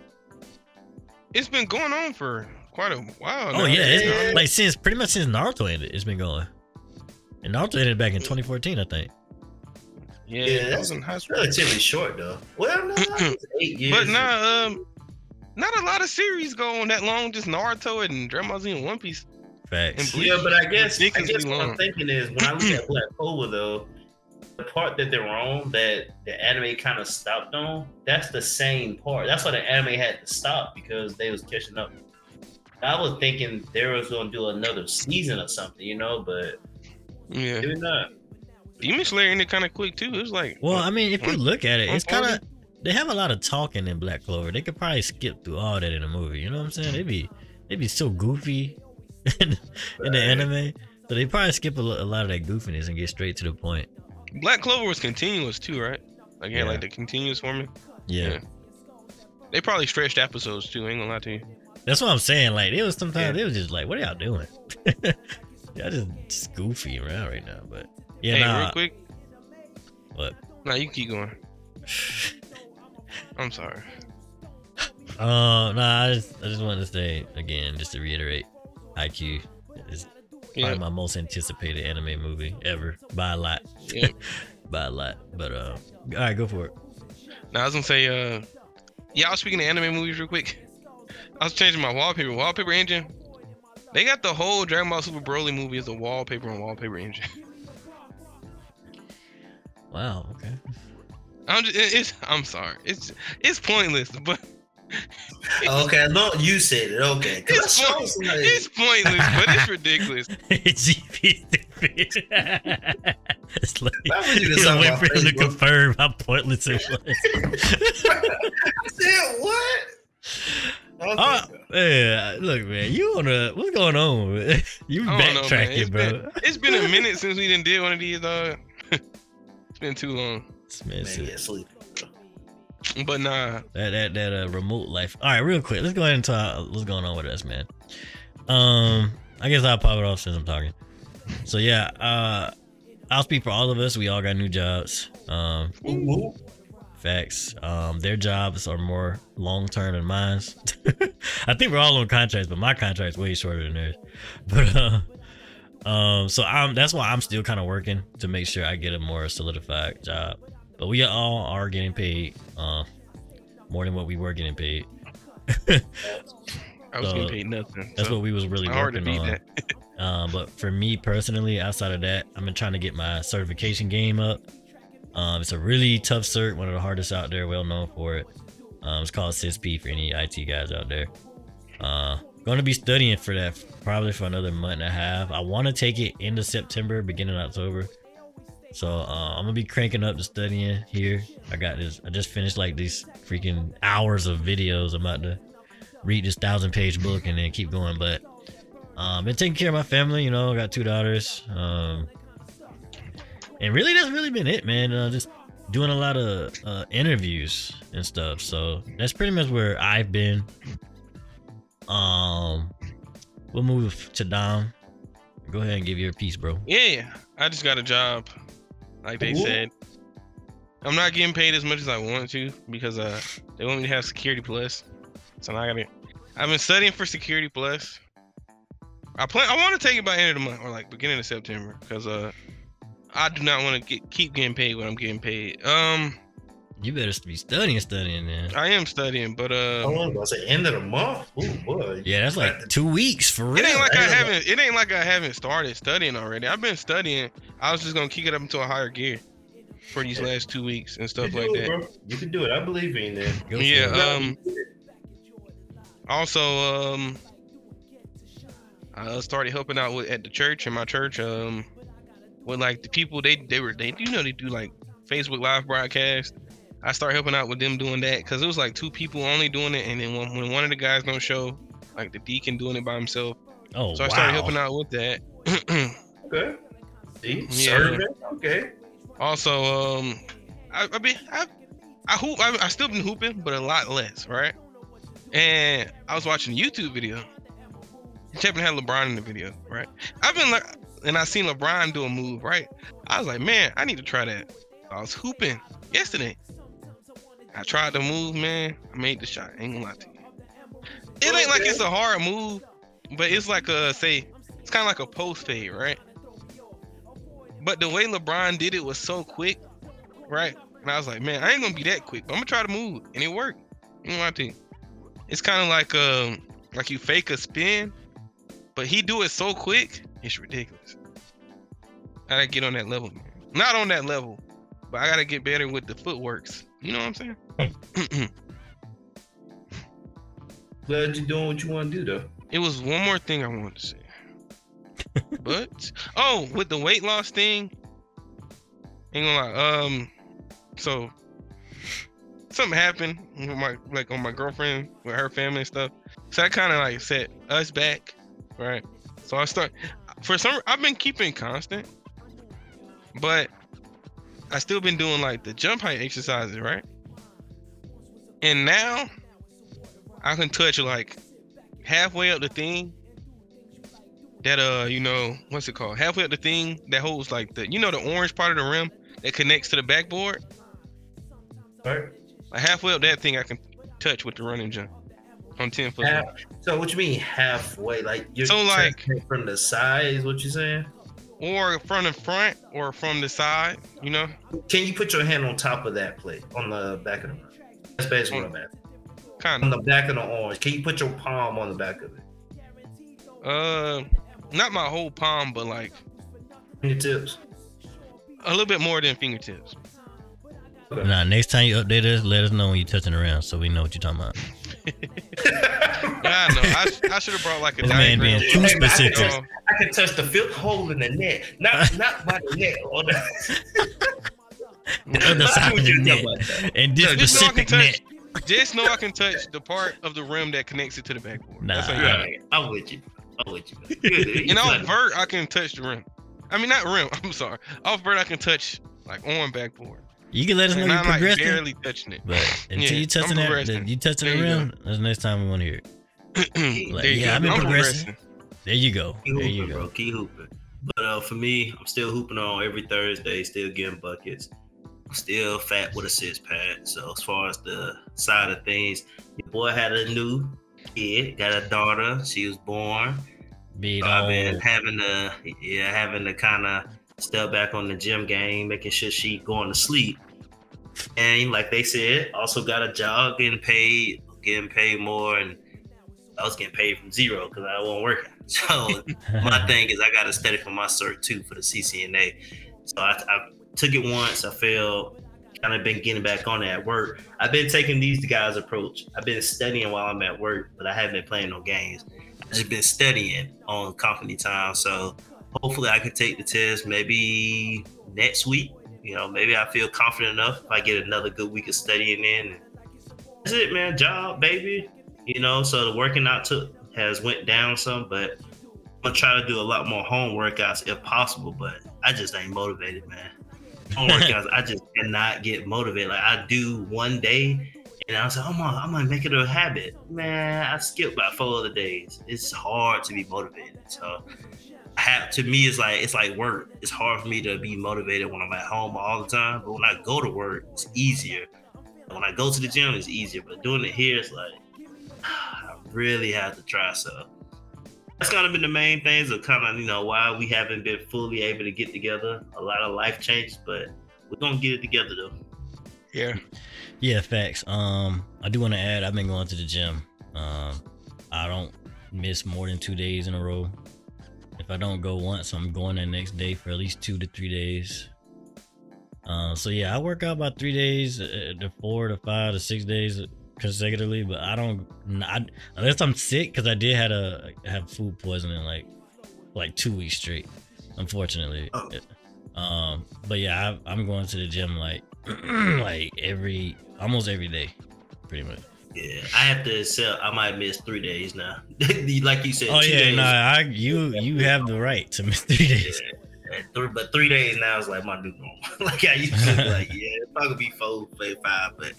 it's been going on for quite a while. Oh now. yeah, it's Yeah. like since pretty much since Naruto ended, it's been going. And Naruto ended back in 2014, I think. yeah. Yeah, I that's was in high school. Relatively short though. Well, no, eight years. But not um, not a lot of series go on that long. Just Naruto and Dragon Ball Z and One Piece. Facts. And Yeah, but I guess I Ridiculously guess what I'm thinking is when I look at Black Clover though, the part that they're on that the anime kind of stopped on, that's the same part. That's why the anime had to stop because they was catching up. I was thinking they was gonna do another season or something, you know, but Yeah, maybe not. Demon Slayer ended kind of quick too. It was like Well, I mean, if you look at it, it's kind of they have a lot of talking in Black Clover. They could probably skip through all that in a movie. You know what I'm saying? They'd be they'd be so goofy in, in the anime, so they probably skip a, a lot of that goofiness and get straight to the point. Black Clover was continuous too, right? Like yeah, Yeah. like the continuous forming. Yeah, Yeah. They probably stretched episodes too. Ain't gonna lie to you. that's what I'm saying. Like it was sometimes Yeah. they was just like, "What are y'all doing?" y'all just, just goofy around right now. But yeah, hey, nah, real quick. What? Nah, you keep going. I'm sorry. Uh, nah, I just I just wanted to say again, just to reiterate, Haikyuu is probably my most anticipated anime movie ever by a lot. Yeah. by a lot. But uh, all right, go for it. now I was gonna say, uh, yeah, I was speaking of anime movies real quick. I was changing my wallpaper. Wallpaper engine. They got the whole Dragon Ball Super Broly movie as a wallpaper and wallpaper engine. Wow. Okay. I'm just, it's, I'm sorry. It's, it's pointless, but Okay, no, you said it. Okay, it's, I saw point- somebody- it's pointless, but it's ridiculous. GP stupid. it's like Why would you you just talk wait for him to confirm how pointless it was. I said what? Okay. oh, yeah, look, man, you wanna what's going on? you I don't know, man. backtracking, It's bro. been, it's been a minute since we didn't did one of these. Uh, it's been too long. This man Man, said- yeah, sleep. But nah, that that that uh, remote life. All right, real quick, let's go ahead and talk. What's going on with us, man? Um, I guess I'll pop it off since I'm talking. So yeah, uh, I'll speak for all of us. We all got new jobs. Um, Ooh, ooh. facts. Um, their jobs are more long term than mine. I think we're all on contracts, but my contract's way shorter than theirs. But uh, um, so I'm that's why I'm still kind of working to make sure I get a more solidified job. But we all are getting paid, uh, more than what we were getting paid. I was So, getting paid nothing. That's so what we was really it's hard to working on. Um, but for me personally, outside of that, I've been trying to get my certification game up. Um, it's a really tough cert, one of the hardest out there, well known for it. Um, it's called CISSP for any IT guys out there. Uh, going to be studying for that probably for another month and a half. I want to take it into September, beginning of October. So uh, I'm gonna be cranking up the studying here. I got this. I just finished like these freaking hours of videos. I'm about to read this thousand page book and then keep going. But um, been taking care of my family. You know, I got two daughters. Um, and really, that's really been it, man. Uh, just doing a lot of uh, interviews and stuff. So that's pretty much where I've been. Um, we'll move to Dom. Go ahead and give your piece, bro. Yeah, I just got a job, like they said. I'm not getting paid as much as I want to because uh they want me to have Security Plus. So now I gotta. I've been studying for Security Plus. I plan. I want to take it by end of the month or like beginning of September because uh I do not want to get keep getting paid when I'm getting paid. Um, You better be studying, studying, man. I am studying, but uh, How long was it? End of the month? Ooh, boy. Yeah, that's like two weeks for real. It ain't like I I haven't. It ain't like I haven't started studying already. I've been studying. I was just gonna kick it up into a higher gear for these last two weeks and stuff like it, that. bro. You can do it. I believe in that. Yeah, um, Also, um, I started helping out with at the church in my church. Um, with like the people they they were they you know they do like Facebook live broadcast. I started helping out with them doing that because it was like two people only doing it, and then when, when one of the guys don't show, like the deacon doing it by himself. Oh, So I wow. started helping out with that. Okay. See, Yeah. serving. Okay. also, um, I, I mean, I, I hoop. I, I still been hooping, but a lot less, right? And I was watching a YouTube video. Kevin had LeBron in the video, right? I've been like, and I seen LeBron do a move, right? I was like, man, I need to try that. I was hooping yesterday. I tried to move, man. I made the shot. Ain't gonna lie to you. It ain't like it's a hard move, but it's like a say, it's kind of like a post fade, right? But the way LeBron did it was so quick, right? And I was like, man, I ain't gonna be that quick. But I'm gonna try to move, and it worked. You know what I think? It's kind of like um, like you fake a spin, but he do it so quick, it's ridiculous. I gotta get on that level, man. Not on that level, but I gotta get better with the footworks. You know what I'm saying? Glad you're doing what you want to do though. it was one more thing I wanted to say. but oh, with the weight loss thing, ain't gonna lie. Um, so something happened with my like on my girlfriend with her family and stuff. So that kind of like set us back, right? So I start for some. I've been keeping constant, but I still been doing like the jump height exercises, right? And now I can touch like halfway up the thing that uh you know what's it called halfway up the thing that holds like the you know the orange part of the rim that connects to the backboard Right. like halfway up that thing i can touch with the running jump on 10 foot Half, so what you mean halfway? Like you're So, like- from the side is what you're saying? Or from the front or from the side you know Can you put your hand on top of that plate on the back of the That's basically what I'm at. kind of. On the back of the arm. Can you put your palm on the back of it? uh not my whole palm but like Fingertips. a little bit more than fingertips Okay. Nah, next time you update us, let us know when you're touching around so we know what you're talking about. yeah i know i, I should have brought like a This man diagram being too Hey, man, I specific. I can touch the fifth hole in the net. Not not by the net. Or the, The other side of the net. And this Yeah, just know I can net. touch. Just know I can touch the part of the rim that connects it to the backboard. That's Nah. all you Right. I'm with you. I'm with you. Good, You you know, got vert I can touch the rim. I mean, not rim. I'm sorry. Off vert I can touch like on backboard. You can let us know you're I'm like progressing. barely touching it. But until Yeah, you touching I'm that, progressing. you touching There the you go. rim, that's the next time we want to hear it. Like, yeah, go. I've been I'm progressing. There you go. Keep There you go. bro. Keep hooping. But uh, for me, I'm still hooping on every Thursday, still getting buckets. I'm still fat with a six pack. So as far as the side of things, your boy had a new kid, got a daughter. She was born. Be it So I've been having to, yeah, having to kind of step back on the gym game, making sure she going to sleep. And like they said, also got a job, getting paid, getting paid more, and I was getting paid from zero because I wasn't working. So my thing is I got to study for my cert too for the CCNA. So I, I took it once. I failed. Kind of been getting back on it at work. I've been taking these guys' approach. I've been studying while I'm at work, but I haven't been playing no games. I've just been studying on company time. So hopefully I can take the test maybe next week. You know, maybe I feel confident enough if I get another good week of studying in. That's it, man. Job, baby. You know, so the working out took has went down some, but I'm gonna try to do a lot more home workouts if possible. But I just ain't motivated, man. Home workouts, I just cannot get motivated. Like I do one day, and I was like, I'm gonna, I'm gonna make it a habit. Man, I skip about four other days. It's hard to be motivated. So have to me, it's like it's like work. It's hard for me to be motivated when I'm at home all the time. But when I go to work, it's easier. When I go to the gym, it's easier. But doing it here, it's like I really have to try. So that's kind of been the main things of kind of you know why we haven't been fully able to get together. A lot of life changes, but we're gonna get it together though. Yeah. Yeah, facts. Um, I do want to add, I've been going to the gym. Um, I don't miss more than two days in a row. If I don't go once, I'm going the next day for at least two to three days. Uh, so yeah, I work out about three days, uh, the four to five to six days consecutively. But I don't, I, unless I'm sick, because I did had a have food poisoning like like two weeks straight, unfortunately. Oh. Um, but yeah, I, I'm going to the gym like like every almost every day, pretty much. Yeah, I have to accept. I might miss three days now. like you said. Oh two yeah, days, no, I you you have the right to miss three days. yeah, three, but three days now is like my new normal. like I used to be like, yeah, it's probably be four, maybe five, but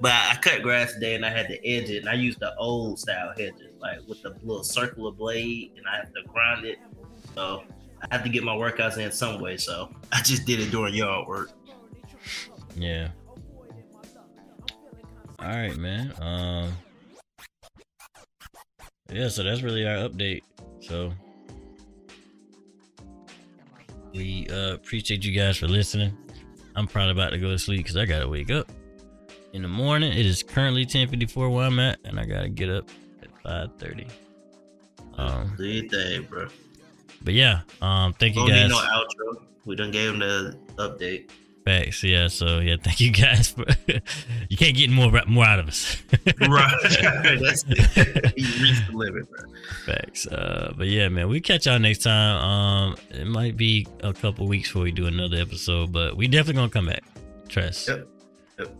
but I cut grass today and I had to edge it, and I used the old style hedges, like with the little circular blade, and I have to grind it. So I have to get my workouts in some way. So I just did it during yard work. Yeah. All right, man. Um. Yeah, so that's really our update. So we uh appreciate you guys for listening. I'm probably about to go to sleep because I gotta wake up in the morning. It is currently 10:54 where I'm at, and I gotta get up at 5:30. Um, your thing, bro. but yeah, um, thank you Don't need guys. no outro. We done gave them the update. Facts, yeah. So yeah, thank you guys for. you can't get more more out of us. right. That's it. You reached the limit, bro. Facts. Uh, but yeah, man, we catch y'all next time. Um, it might be a couple weeks before we do another episode, but we definitely gonna come back. Trust. Yep. Yep.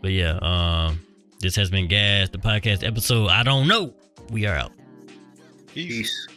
But yeah, um, this has been Gas, the podcast episode. I don't know. We are out. Peace. Peace.